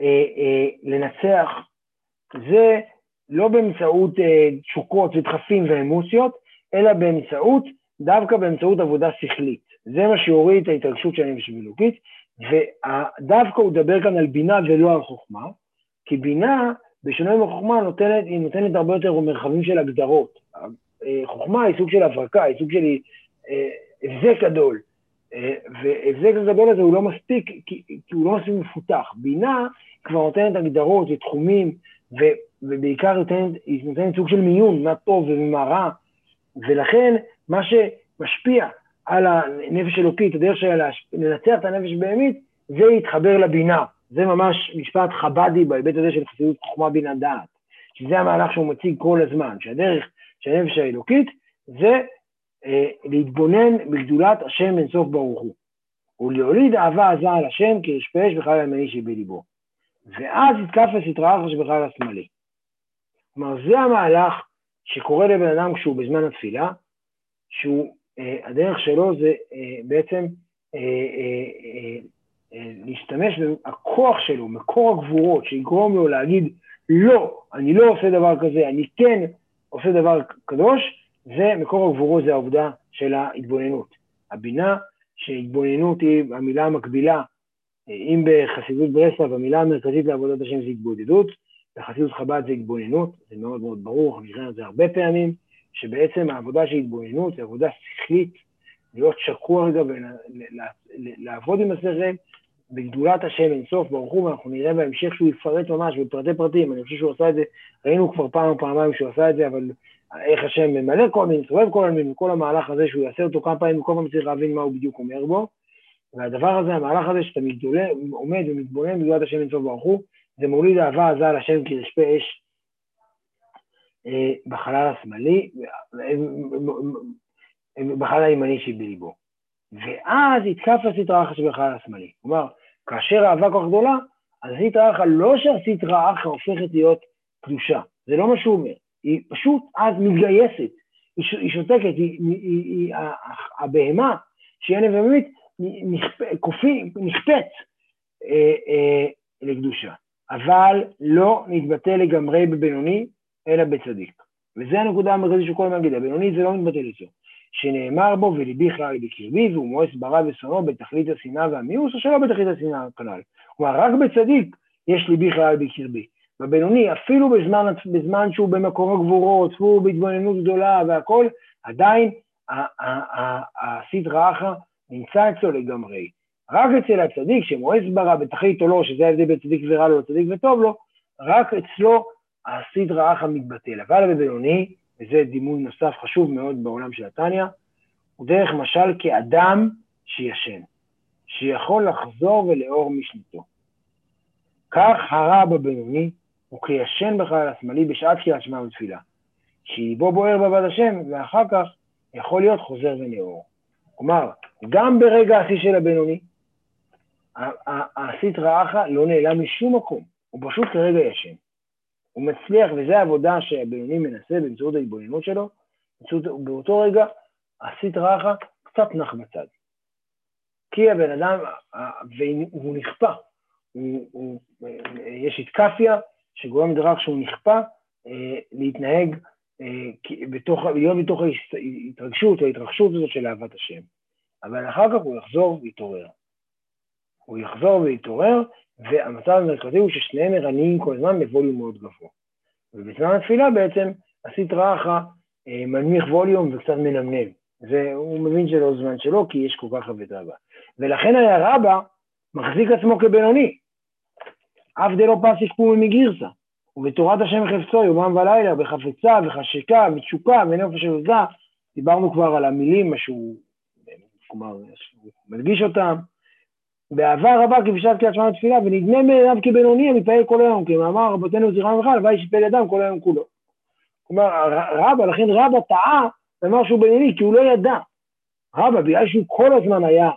אה, אה, לנצח, זה לא באמצעות אה, תשוקות ודחפים ואמוציות, אלא באמצעות, דווקא באמצעות עבודה שכלית. זה מה שיוריד את ההתרגשות של הנפש האלוקית, ודווקא הוא מדבר כאן על בינה ולא על חוכמה, כי בינה בשינוי מחוכמה נותנת, היא נותנת הרבה יותר מרחבים של הגדרות. חוכמה היא סוג של הברקה, היא סוג של אה, הבזק גדול. אה, והבזק הגדול הזה הוא לא מספיק, כי הוא לא מספיק מפותח. בינה כבר נותנת הגדרות ותחומים, ו, ובעיקר נותנת, היא נותנת סוג של מיון, מה טוב ומה רע, ולכן מה שמשפיע על הנפש האלוקית, הדרך שלה לנצח את הנפש הבהמית, זה להתחבר לבינה. זה ממש משפט חבדי בהיבט הזה של חסידות חוכמה בינה דעת, שזה המהלך שהוא מציג כל הזמן, שהדרך של הנפש האלוקית זה אה, להתבונן בגדולת השם אינסוף ברוך הוא, ולהוליד אהבה עזה על השם כרשפש וחלל ימני שבליבו. ואז הסטרא אחרא שבכלל השמאלי. כלומר, זה המהלך שקורה לבן אדם כשהוא בזמן התפילה, שהוא, אה, הדרך שלו זה אה, בעצם אה, להשתמש בכוח שלו, מקור הגבורות, שיגרום לו להגיד, לא, אני לא עושה דבר כזה, אני כן עושה דבר קדוש, זה מקור הגבורות, זה העובדה של ההתבוננות. הבינה, שהתבוננות היא המילה המקבילה, אם בחסידות ברסלב המילה המרכזית לעבודת השם זה התבודדות, בחסידות חב"ד זה התבוננות, זה מאוד מאוד ברור, אנחנו נראה את זה הרבה פעמים, שבעצם העבודה של התבוננות היא עבודה שכלית, להיות שקוע רגע ולעבוד עם השכל בגדולת השם אינסוף, ברוך הוא, ואנחנו נראה בהמשך שהוא יפרט ממש בפרטי פרטים, אני חושב שהוא עשה את זה, ראינו כבר פעם או פעמיים שהוא עשה את זה, אבל איך השם ממלא כל מיני, מסובב כל מיני, כל המהלך הזה שהוא יעשה אותו כמה פעמים, וכל פעם צריך להבין מה הוא בדיוק אומר בו, והדבר הזה, המהלך הזה שאתה מתגולה, עומד ומתבונן בגדולת השם אינסוף ברוך הוא, זה מוליד אהבה עזה לשם כרשפי אש אה, בחלל השמאלי, בחלל הימני שבליבו. ואז יתקף הסטרא אחא שבחלל השמאלי. כלומר, כאשר האהבה כל כך גדולה, אז הסטרא אחא, לא שהסטרא אחא הופכת להיות קדושה, זה לא מה שהוא אומר, היא פשוט אז מתגייסת, היא, שותקת, היא, היא, היא, הבהמה שהיא הנבמית נכפית אה, אה, לקדושה, אבל לא נתבטא לגמרי בבינוני, אלא בצדיק. וזה הנקודה המרכזית של כל המגיד, הבינוני זה לא מתבטא לצור. שנאמר בו וליבי חלל בקרבי והוא מואס ברע ושונאו בתכלית השנאה והמיאוס או שלא בתכלית השנאה כנ"ל. כלומר רק בצדיק יש ליבי חלל בקרבי. בבינוני אפילו בזמן, בזמן שהוא במקום הגבורות והוא בהתבוננות גדולה והכל עדיין הסדרה אחא נמצא אצלו לגמרי. רק אצל הצדיק שמואס ברע בתכלית או לא, שזה ההבדל בין צדיק ורע לו לצדיק וטוב לו, רק אצלו הסדרה אחא מתבטל. אבל בבינוני וזה דימוי נוסף חשוב מאוד בעולם של התניא, הוא דרך משל כאדם שישן, שיכול לחזור ולאור משנתו. כך הרע בבינוני הוא כישן בחלל השמאלי בשעת קריאת שמע ותפילה, שאיבו בוער בעבד השם, ואחר כך יכול להיות חוזר ונאור. כלומר, גם ברגע השיא של הבינוני, הסטרא אחא לא נעלם משום מקום, הוא פשוט כרגע ישן. הוא מצליח, וזו העבודה שהבינוני מנסה באמצעות ההתבוננות שלו, באמצעות, באותו רגע הסטרא אחא קצת נח בצד. כי הבן אדם, והוא נכפה, הוא, הוא, יש התקפיה שגורם לכך שהוא נכפה אה, להתנהג, אה, בתוך, להיות בתוך ההתרגשות ההתרחשות הזאת של אהבת השם. אבל אחר כך הוא יחזור ויתעורר. הוא יחזור ויתעורר, והמצב המרכזי הוא ששניהם ערניים כל הזמן בווליום מאוד גבוה. ובזמן התפילה בעצם הסטרא אחא אה, מנמיך ווליום וקצת מנמנם. והוא מבין שזה לא זמן שלו, כי יש כל כך הרבה דאבה. ולכן היה רבא מחזיק עצמו כבינוני. אף דלא פסיק פומי מגירסא. ובתורת השם חפצו יומם ולילה, בחפצה וחשקה ותשוקה ונפש עזה. דיברנו כבר על המילים, מה שהוא, כלומר, הוא מדגיש אותם. באהבה רבה כבשעת קריאת שמע תפילה, ונדמה מאליו כבינוני המתפעל כל היום, כמאמר רבותינו זכרם לברכה, הלוואי שיפל ידם כל היום כולו. כלומר, רבא, לכן רבא טעה במה שהוא בינוני, כי הוא לא ידע. רבא, בגלל שהוא כל הזמן היה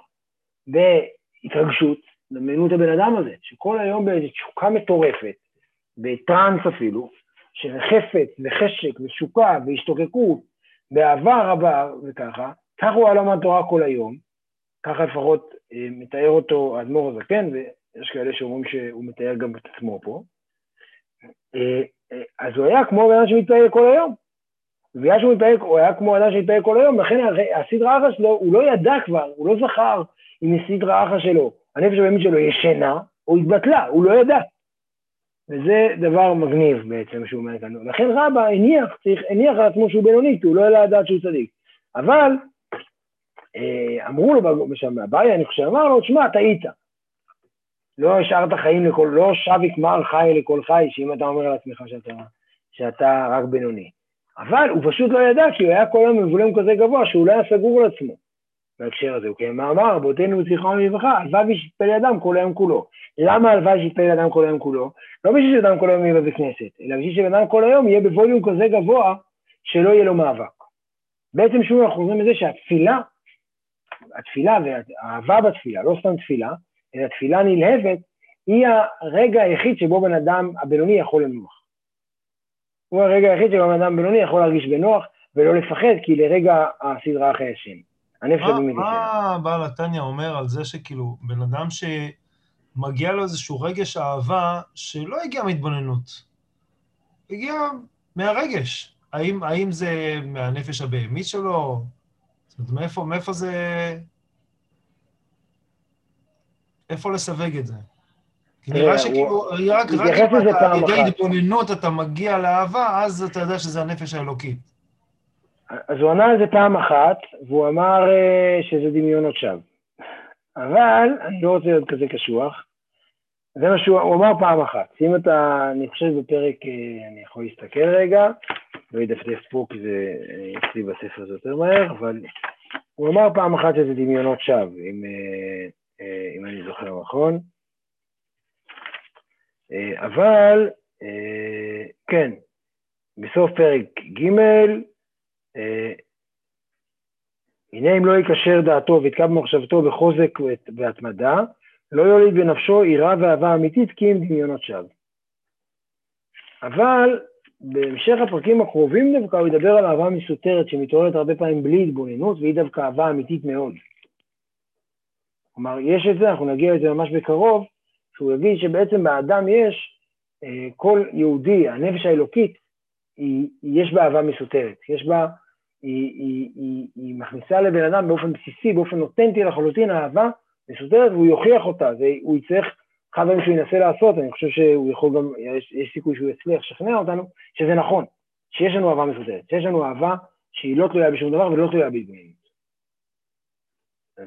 בהתרגשות, דמיינו הבן אדם הזה, שכל היום באיזו תשוקה מטורפת, בטראנס אפילו, שזה חפץ וחשק ותשוקה והשתוקקות, באהבה רבה וככה, כך הוא היה לומד תורה כל היום, ככה לפחות מתאר אותו האדמו"ר הזקן, ויש כאלה שאומרים שהוא מתאר גם את עצמו פה. אה, אה, אז הוא היה כמו אדם שמתפעל כל היום. בגלל שהוא מתפעל, הוא היה כמו אדם שמתפעל כל היום, לכן הסדרה אחא שלו, הוא לא ידע כבר, הוא לא זכר אם הסדרה אחא שלו, הנפש הבאמית שלו ישנה או התבטלה, הוא לא ידע. וזה דבר מגניב בעצם שהוא אומר כאן. לכן רבא הניח, צריך, הניח על עצמו שהוא בינוני, כי הוא לא ידע שהוא צדיק. אבל אמרו לו שם, אביי, אני חושב, אמר לו, תשמע, טעית. לא השארת חיים לכל, לא שביק מר חי לכל חי, שאם אתה אומר לעצמך שאתה, שאתה רק בינוני. אבל הוא פשוט לא ידע, כי הוא היה כל היום מבולם כזה גבוה, שהוא לא היה סגור על עצמו בהקשר הזה. הוא כמאמר, רבותינו זיכרונם לברכה, הלוואי שיתפל ידם כל היום כולו. למה הלוואי שיתפל ידם כל היום כולו? לא בשביל שאדם כל היום יהיה בבית כנסת, אלא בשביל שאדם כל היום יהיה בווליום כזה גבוה, שלא יהיה לו מאבק. בעצם שוב אנחנו חוזרים לזה שהתפילה התפילה והאהבה בתפילה, לא סתם תפילה, אלא תפילה נלהבת, היא הרגע היחיד שבו בן אדם הבינוני יכול לנוח. הוא הרגע היחיד שבו בן אדם הבינוני יכול להרגיש בנוח ולא לפחד, כי לרגע הסדרה אחרי השם. הנפש הבאמת מה בעל התניא אומר על זה שכאילו, בן אדם שמגיע לו איזשהו רגש אהבה שלא הגיע מהתבוננות, הגיע מהרגש. האם, האם זה מהנפש הבהמית שלו? זאת אומרת, מאיפה, מאיפה זה... איפה לסווג את זה? כי נראה שכאילו, רק, אם אתה על ידי התבוננות אתה מגיע לאהבה, אז אתה יודע שזה הנפש האלוקית. אז הוא ענה על זה פעם אחת, והוא אמר uh, שזה דמיונות שווא. אבל אני לא רוצה להיות כזה קשוח. זה מה שהוא אמר פעם אחת. אם אתה, אני חושב בפרק, uh, אני יכול להסתכל רגע, לא ידפדף פה כי זה אצלי בספר זה יותר מהר, אבל הוא אמר פעם אחת שזה דמיונות שווא, אם, uh, uh, אם אני זוכר נכון. אבל, כן, בסוף פרק ג' אה, הנה אם לא יקשר דעתו ויתקע במחשבתו בחוזק והתמדה, לא יוליד בנפשו יראה ואהבה אמיתית כי אם דמיונות שווא. אבל בהמשך הפרקים הקרובים דווקא הוא ידבר על אהבה מסותרת שמתעוררת הרבה פעמים בלי התבוננות והיא דווקא אהבה אמיתית מאוד. כלומר, יש את זה, אנחנו נגיע לזה ממש בקרוב, שהוא יגיד שבעצם באדם יש, אה, כל יהודי, הנפש האלוקית, היא, יש בה אהבה מסותרת, יש בה היא, היא, היא, היא מכניסה לבן אדם באופן בסיסי, באופן אותנטי לחלוטין אהבה מסודרת, והוא יוכיח אותה, והוא יצטרך, אחד הדברים שהוא ינסה לעשות, אני חושב שהוא יכול גם, יש, יש סיכוי שהוא יצליח לשכנע אותנו, שזה נכון, שיש לנו אהבה מסודרת, שיש לנו אהבה שהיא לא תלויה בשום דבר ולא תלויה בהתבוננות.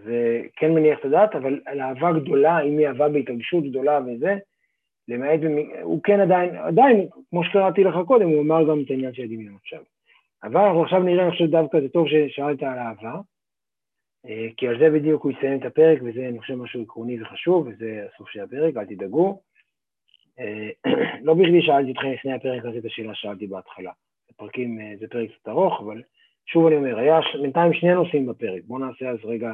זה כן מניח את הדעת, אבל על אהבה גדולה, אם היא אהבה בהתרגשות גדולה וזה, למעט, הוא כן עדיין, עדיין, כמו שקראתי לך קודם, הוא אמר גם את העניין של הדמיון עכשיו. אבל אנחנו עכשיו נראה, אני חושב דווקא זה טוב ששאלת על אהבה, אה, כי על זה בדיוק הוא יסיים את הפרק, וזה אני חושב משהו עקרוני וחשוב, וזה הסוף של הפרק, אל תדאגו. אה, לא בכדי שאלתי אתכם לפני הפרק הזה את השאלה ששאלתי בהתחלה. זה פרקים, אה, זה פרק קצת ארוך, אבל שוב אני אומר, היה בינתיים שני נושאים בפרק, בואו נעשה אז רגע,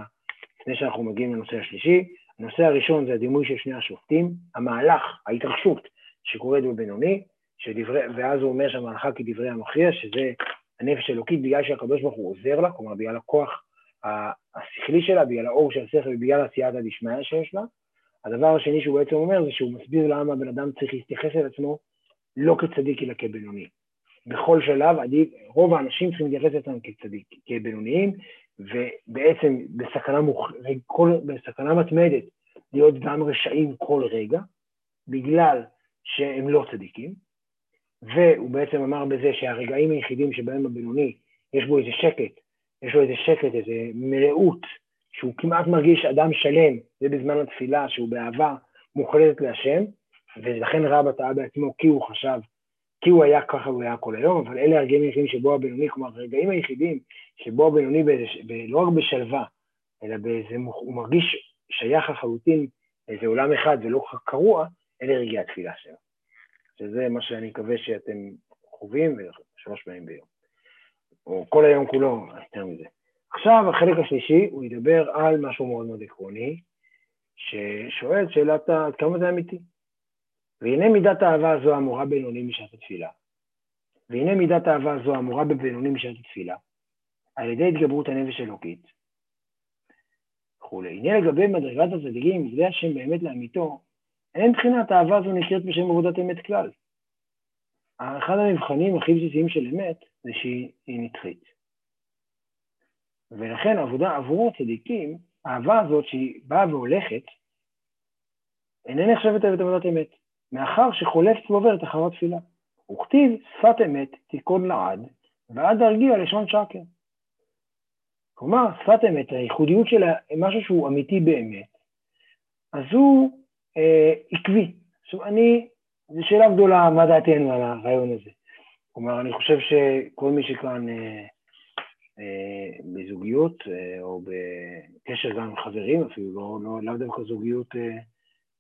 לפני שאנחנו מגיעים לנושא השלישי. הנושא הראשון זה הדימוי של שני השופטים, המהלך, ההתרחשות שקורית בבינוני, שדברי, ואז הוא אומר שהמהלכה כדברי המכריע, שזה הנפש האלוקית בגלל שהקדוש ברוך הוא עוזר לה, כלומר בגלל הכוח השכלי שלה, בגלל האור של השכל ובגלל עשייתא דשמיא שיש לה. הדבר השני שהוא בעצם אומר זה שהוא מסביר למה הבן אדם צריך להתייחס אל עצמו לא כצדיק אלא כבינוני. בכל שלב, עדיף, רוב האנשים צריכים להתייחס לעצמם כצדיק, כבינוניים, ובעצם בסכנה, מוכ... כל, בסכנה מתמדת להיות גם רשעים כל רגע, בגלל שהם לא צדיקים, והוא בעצם אמר בזה שהרגעים היחידים שבהם הבינוני יש בו איזה שקט, יש לו איזה שקט, איזה מלאות, שהוא כמעט מרגיש אדם שלם, זה בזמן התפילה, שהוא באהבה מוחלטת להשם, ולכן רב טעה בעצמו כי הוא חשב, כי הוא היה ככה הוא היה כל היום, אבל אלה הרגעים היחידים שבו הבינוני, כלומר הרגעים היחידים שבו הבינוני באיזה, לא רק בשלווה, אלא באיזה, הוא מרגיש שייך לחלוטין לאיזה עולם אחד ולא קרוע, אלה רגעי התפילה שלו. שזה מה שאני מקווה שאתם חווים שלוש פעמים ביום, או כל היום כולו, יותר מזה. עכשיו, החלק השלישי, הוא ידבר על משהו מאוד מאוד עקרוני, ששואל שאלת עד כמה זה אמיתי. והנה מידת האהבה הזו המורה בינוני משעת התפילה. והנה מידת האהבה הזו המורה בבינוני משעת התפילה, על ידי התגברות הנפש האלוקית, וכולי. הנה לגבי מדרגת הצדיקים, זה השם באמת לאמיתו, אין מבחינת האהבה הזו נקראת בשם עבודת אמת כלל. אחד המבחנים הכי בסיסיים של אמת זה שהיא נצחית. ולכן עבודה עבור הצדיקים, האהבה הזאת שהיא באה והולכת, איננה נחשבת עבודת אמת, מאחר שחולפת ועוברת אחר התפילה. וכתיב שפת אמת תיכון לעד, ועד להרגיע לשון שקר. כלומר, שפת אמת, הייחודיות שלה, משהו שהוא אמיתי באמת, אז הוא אה, עקבי. עכשיו, אני, זו שאלה גדולה מה דעתנו על הרעיון הזה. כלומר, אני חושב שכל מי שכאן אה, אה, בזוגיות, אה, או בקשר גם עם חברים, אפילו לא, לא, לא דווקא זוגיות אה,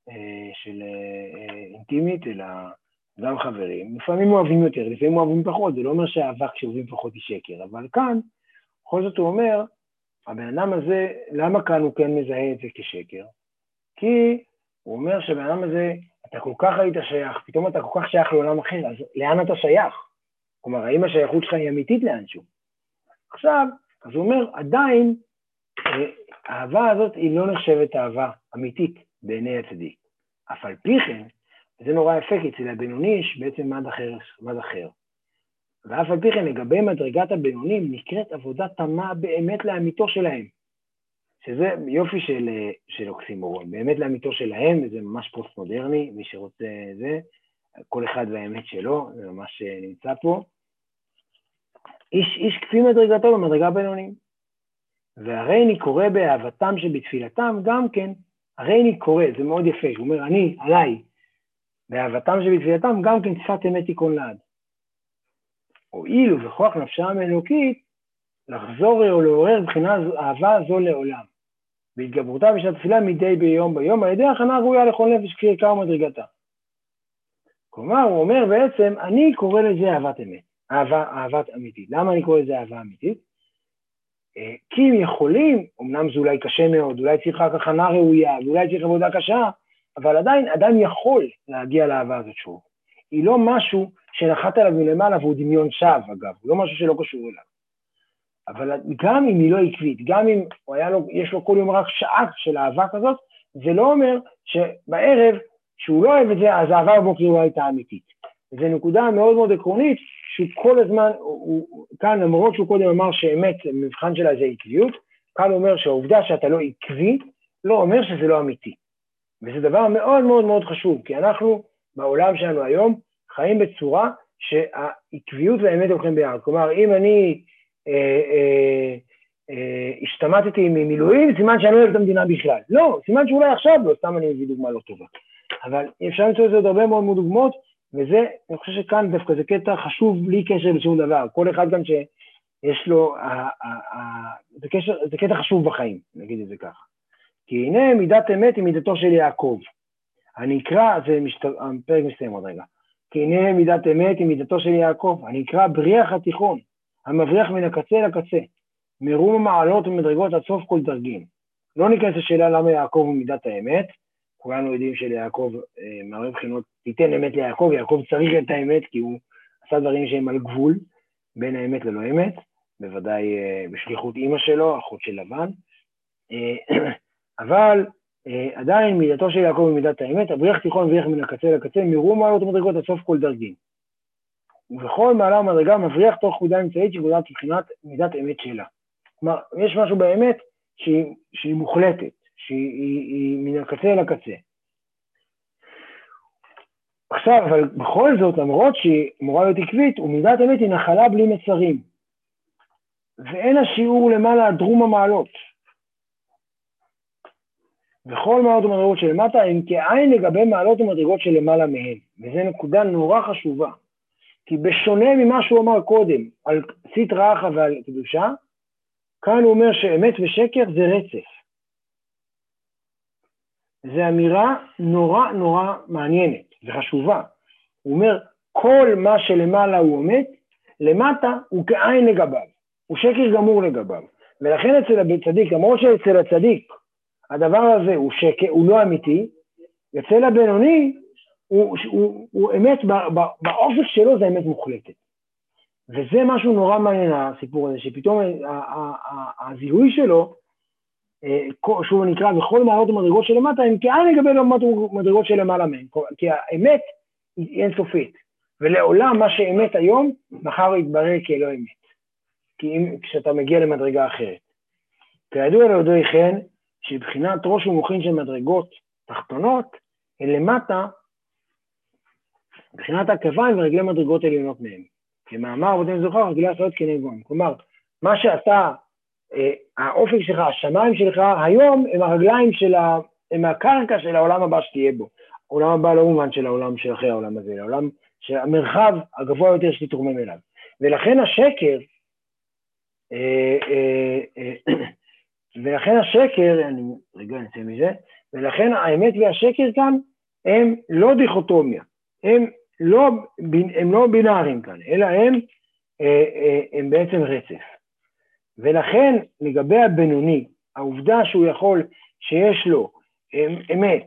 אה, של אה, אה, אינטימית, אלא גם חברים, לפעמים אוהבים יותר, לפעמים אוהבים פחות, זה לא אומר שאהבה כשאוהבים פחות היא שקר, אבל כאן, בכל זאת הוא אומר, הבן אדם הזה, למה כאן הוא כן מזהה את זה כשקר? כי הוא אומר שבן אדם הזה, אתה כל כך היית שייך, פתאום אתה כל כך שייך לעולם אחר, אז לאן אתה שייך? כלומר, האם השייכות שלך היא אמיתית לאנשהו? עכשיו, אז הוא אומר, עדיין, אה, האהבה הזאת היא לא נחשבת אהבה אמיתית בעיני הצדיק. אף על פי כן, וזה נורא יפה, כי אצל הבינוני יש בעצם מד אחר, מד אחר. ואף על פי כן, לגבי מדרגת הבינונים, נקראת עבודה תמה באמת לאמיתו שלהם. שזה יופי של, של אוקסימורון, באמת לאמיתו שלהם, וזה ממש פוסט-מודרני, מי שרוצה זה, כל אחד והאמת שלו, זה ממש נמצא פה. איש, איש כפי מדרגתו במדרגה הבינונים. והרי אני קורא באהבתם שבתפילתם גם כן, הרי אני קורא, זה מאוד יפה, הוא אומר, אני, עליי, באהבתם שבתפילתם גם כן שפת אמת תיכון לעד. הואיל ובכוח נפשם האלוקית, לחזור או לעורר מבחינה אהבה זו לעולם. והתגברותה בשעת תפילה מדי ביום ביום, על ידי הכנה ראויה לכל נפש קרקע ומדרגתה. כלומר, הוא אומר בעצם, אני קורא לזה אהבת אמת, אהבה, אהבת אמיתית. למה אני קורא לזה אהבה אמיתית? אה, כי הם יכולים, אמנם זה אולי קשה מאוד, אולי צריך רק הכנה ראויה, ואולי צריך עבודה קשה, אבל עדיין אדם יכול להגיע לאהבה הזאת שוב. היא לא משהו שנחת עליו מלמעלה והוא דמיון שווא, אגב, הוא לא משהו שלא קשור אליו. אבל גם אם היא לא עקבית, גם אם לו, יש לו כל יום רק שעה של אהבה כזאת, זה לא אומר שבערב, שהוא לא אוהב את זה, אז האהבה בבוקר לא הייתה אמיתית. זו נקודה מאוד מאוד עקרונית, שהוא כל הזמן, הוא, הוא, כאן למרות שהוא קודם אמר שאמת, המבחן שלה זה עקביות, כאן הוא אומר שהעובדה שאתה לא עקבי, לא אומר שזה לא אמיתי. וזה דבר מאוד מאוד מאוד חשוב, כי אנחנו בעולם שלנו היום חיים בצורה שהעקביות והאמת הולכים ביחד. כלומר, אם אני השתמטתי ממילואים, סימן שאני לא אוהב את המדינה בכלל. לא, סימן שאולי עכשיו לא, סתם אני מביא דוגמה לא טובה. אבל אפשר למצוא את זה עוד הרבה מאוד מאוד דוגמאות, וזה, אני חושב שכאן דווקא זה קטע חשוב בלי קשר לשום דבר. כל אחד גם שיש לו, זה, קשר, זה קטע חשוב בחיים, נגיד את זה ככה. כי הנה מידת אמת היא מידתו של יעקב. אני אקרא, זה משת... הפרק מסתיים עוד רגע. כי הנה מידת אמת היא מידתו של יעקב. אני אקרא בריח התיכון. המבריח מן הקצה לקצה, מרום המעלות ומדרגות עד סוף כל דרגים. לא ניכנס לשאלה למה יעקב הוא מידת האמת, כולנו יודעים שליעקב, אה, מהרבה בחינות, תיתן אמת ליעקב, יעקב צריך את האמת כי הוא עשה דברים שהם על גבול בין האמת ללא אמת, בוודאי אה, בשליחות אימא שלו, אחות של לבן, אה, אבל עדיין מידתו של יעקב היא מידת האמת, הבריח תיכון ובריח מן הקצה לקצה, מרום מעלות ומדרגות עד סוף כל דרגים. ובכל מעלה ומדרגה מבריח תוך נקודה אמצעית שנקודת מבחינת מידת אמת שלה. כלומר, יש משהו באמת שהיא, שהיא מוחלטת, שהיא היא, היא מן הקצה אל הקצה. עכשיו, אבל בכל זאת, למרות שהיא אמורה להיות עקבית, ומידת אמת היא נחלה בלי מצרים. ואין השיעור למעלה דרום המעלות. וכל מעלות ומדרגות שלמטה הם כעין לגבי מעלות ומדרגות שלמעלה מהן. וזו נקודה נורא חשובה. כי בשונה ממה שהוא אמר קודם על סטרא אחא ועל קדושה, כאן הוא אומר שאמת ושקר זה רצף. זו אמירה נורא נורא מעניינת וחשובה. הוא אומר, כל מה שלמעלה הוא אמת, למטה הוא כעין לגביו, הוא שקר גמור לגביו. ולכן אצל הצדיק, למרות שאצל הצדיק הדבר הזה הוא שקר, הוא לא אמיתי, אצל הבינוני הוא, הוא, הוא אמת, באופק שלו זה אמת מוחלטת. וזה משהו נורא מעניין, הסיפור הזה, שפתאום הזיהוי שלו, אה, שוב נקרא, וכל מעלות ומדרגות שלמטה, הם כעין לגבי לעומת מדרגות שלמעלה מהם. כי האמת היא אינסופית. ולעולם מה שאמת היום, מחר יתברר כלא אמת. כי אם, כשאתה מגיע למדרגה אחרת. כידוע להודוי כן, שבחינת ראש ומוחין של מדרגות תחתונות, הן למטה מבחינת הקרביים ורגלי מדרגות עליונות מהם. כמאמר עבודים זוכר, רגלי החיות כנגון. כלומר, מה שאתה, אה, האופק שלך, השמיים שלך, היום הם הרגליים של ה... הם הקרקע של העולם הבא שתהיה בו. העולם הבא לא מובן של העולם של אחרי העולם הזה, העולם של המרחב הגבוה יותר שתתרומם אליו. ולכן השקר, אה, אה, אה, ולכן השקר, אני רגע נצא מזה, ולכן האמת והשקר כאן הם לא דיכוטומיה, הם לא, הם לא בינאריים כאן, אלא הם, אה, אה, הם בעצם רצף. ולכן לגבי הבינוני, העובדה שהוא יכול, שיש לו אמת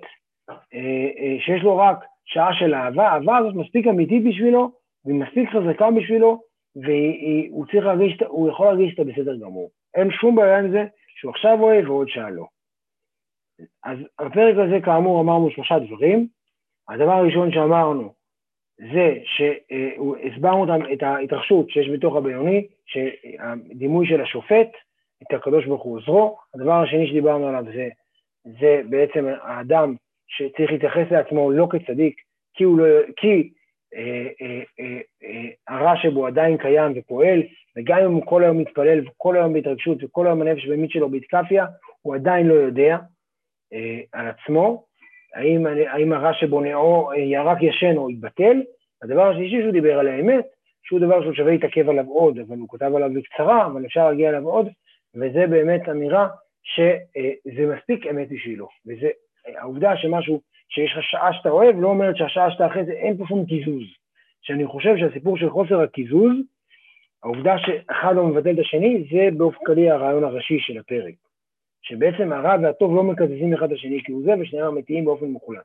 אה, שיש לו רק שעה של אהבה, האהבה הזאת מספיק אמיתית בשבילו, והיא מספיק חזקה בשבילו, והוא צריך להרגיש, הוא יכול להרגיש אותה בסדר גמור. אין שום בעיה עם זה שהוא עכשיו אוהב ועוד שעה לא. אז בפרק הזה כאמור אמרנו שלושה דברים. הדבר הראשון שאמרנו זה שהסברנו את ההתרחשות שיש בתוך הבינוני, שהדימוי של השופט, את הקדוש ברוך הוא עוזרו. הדבר השני שדיברנו עליו זה, זה בעצם האדם שצריך להתייחס לעצמו לא כצדיק, כי, לא, כי אה, אה, אה, אה, הרע שבו עדיין קיים ופועל, וגם אם הוא כל היום מתפלל וכל היום בהתרגשות וכל היום הנפש באמת שלו באתקפיה, הוא עדיין לא יודע אה, על עצמו, האם, האם הרע שבו נאו אה, ירק ישן או יתבטל. הדבר השלישי שהוא דיבר על האמת, שהוא דבר שהוא שווה להתעכב עליו עוד, אבל הוא כותב עליו בקצרה, אבל אפשר להגיע אליו עוד, וזה באמת אמירה שזה מספיק אמת בשבילו, וזה העובדה שמשהו, שיש לך שעה שאתה אוהב, לא אומרת שהשעה שאתה אחרי זה אין פה שום קיזוז. שאני חושב שהסיפור של חוסר הקיזוז, העובדה שאחד לא מבטל את השני, זה באופן כללי הרעיון הראשי של הפרק. שבעצם הרע והטוב לא מקזזים אחד את השני כהוא זה, ושניהם אמיתיים באופן מוחלט.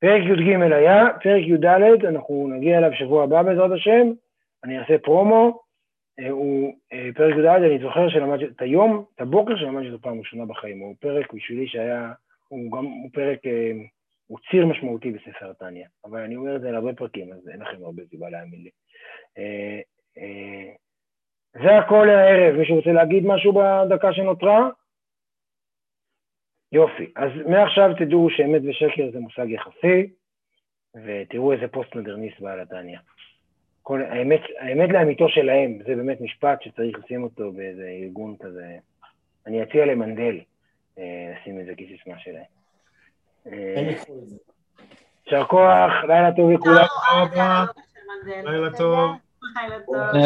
פרק י"ג היה, פרק י"ד, אנחנו נגיע אליו שבוע הבא בעזרת השם, אני אעשה פרומו, אה, הוא אה, פרק י"ד, אני זוכר שלמדתי את היום, את הבוקר שלמדתי אותו פעם ראשונה בחיים, הוא פרק בשבילי שהיה, הוא גם, הוא פרק, אה, הוא ציר משמעותי בספר התניא, אבל אני אומר את זה על הרבה פרקים, אז אין לכם הרבה סיבה להאמין לי. זה הכל הערב, מישהו רוצה להגיד משהו בדקה שנותרה? יופי, אז מעכשיו תדעו שאמת ושקר זה מושג יחסי, ותראו איזה פוסט-מודרניסט בעל התניא. כל, האמת, האמת לאמיתו שלהם, זה באמת משפט שצריך לשים אותו באיזה ארגון כזה. אני אציע למנדל אה, לשים את זה כסיסמה שלהם. הם יקחו את זה. יישר כוח, לילה טוב לכולם. לא, לילה טוב. לילה טוב.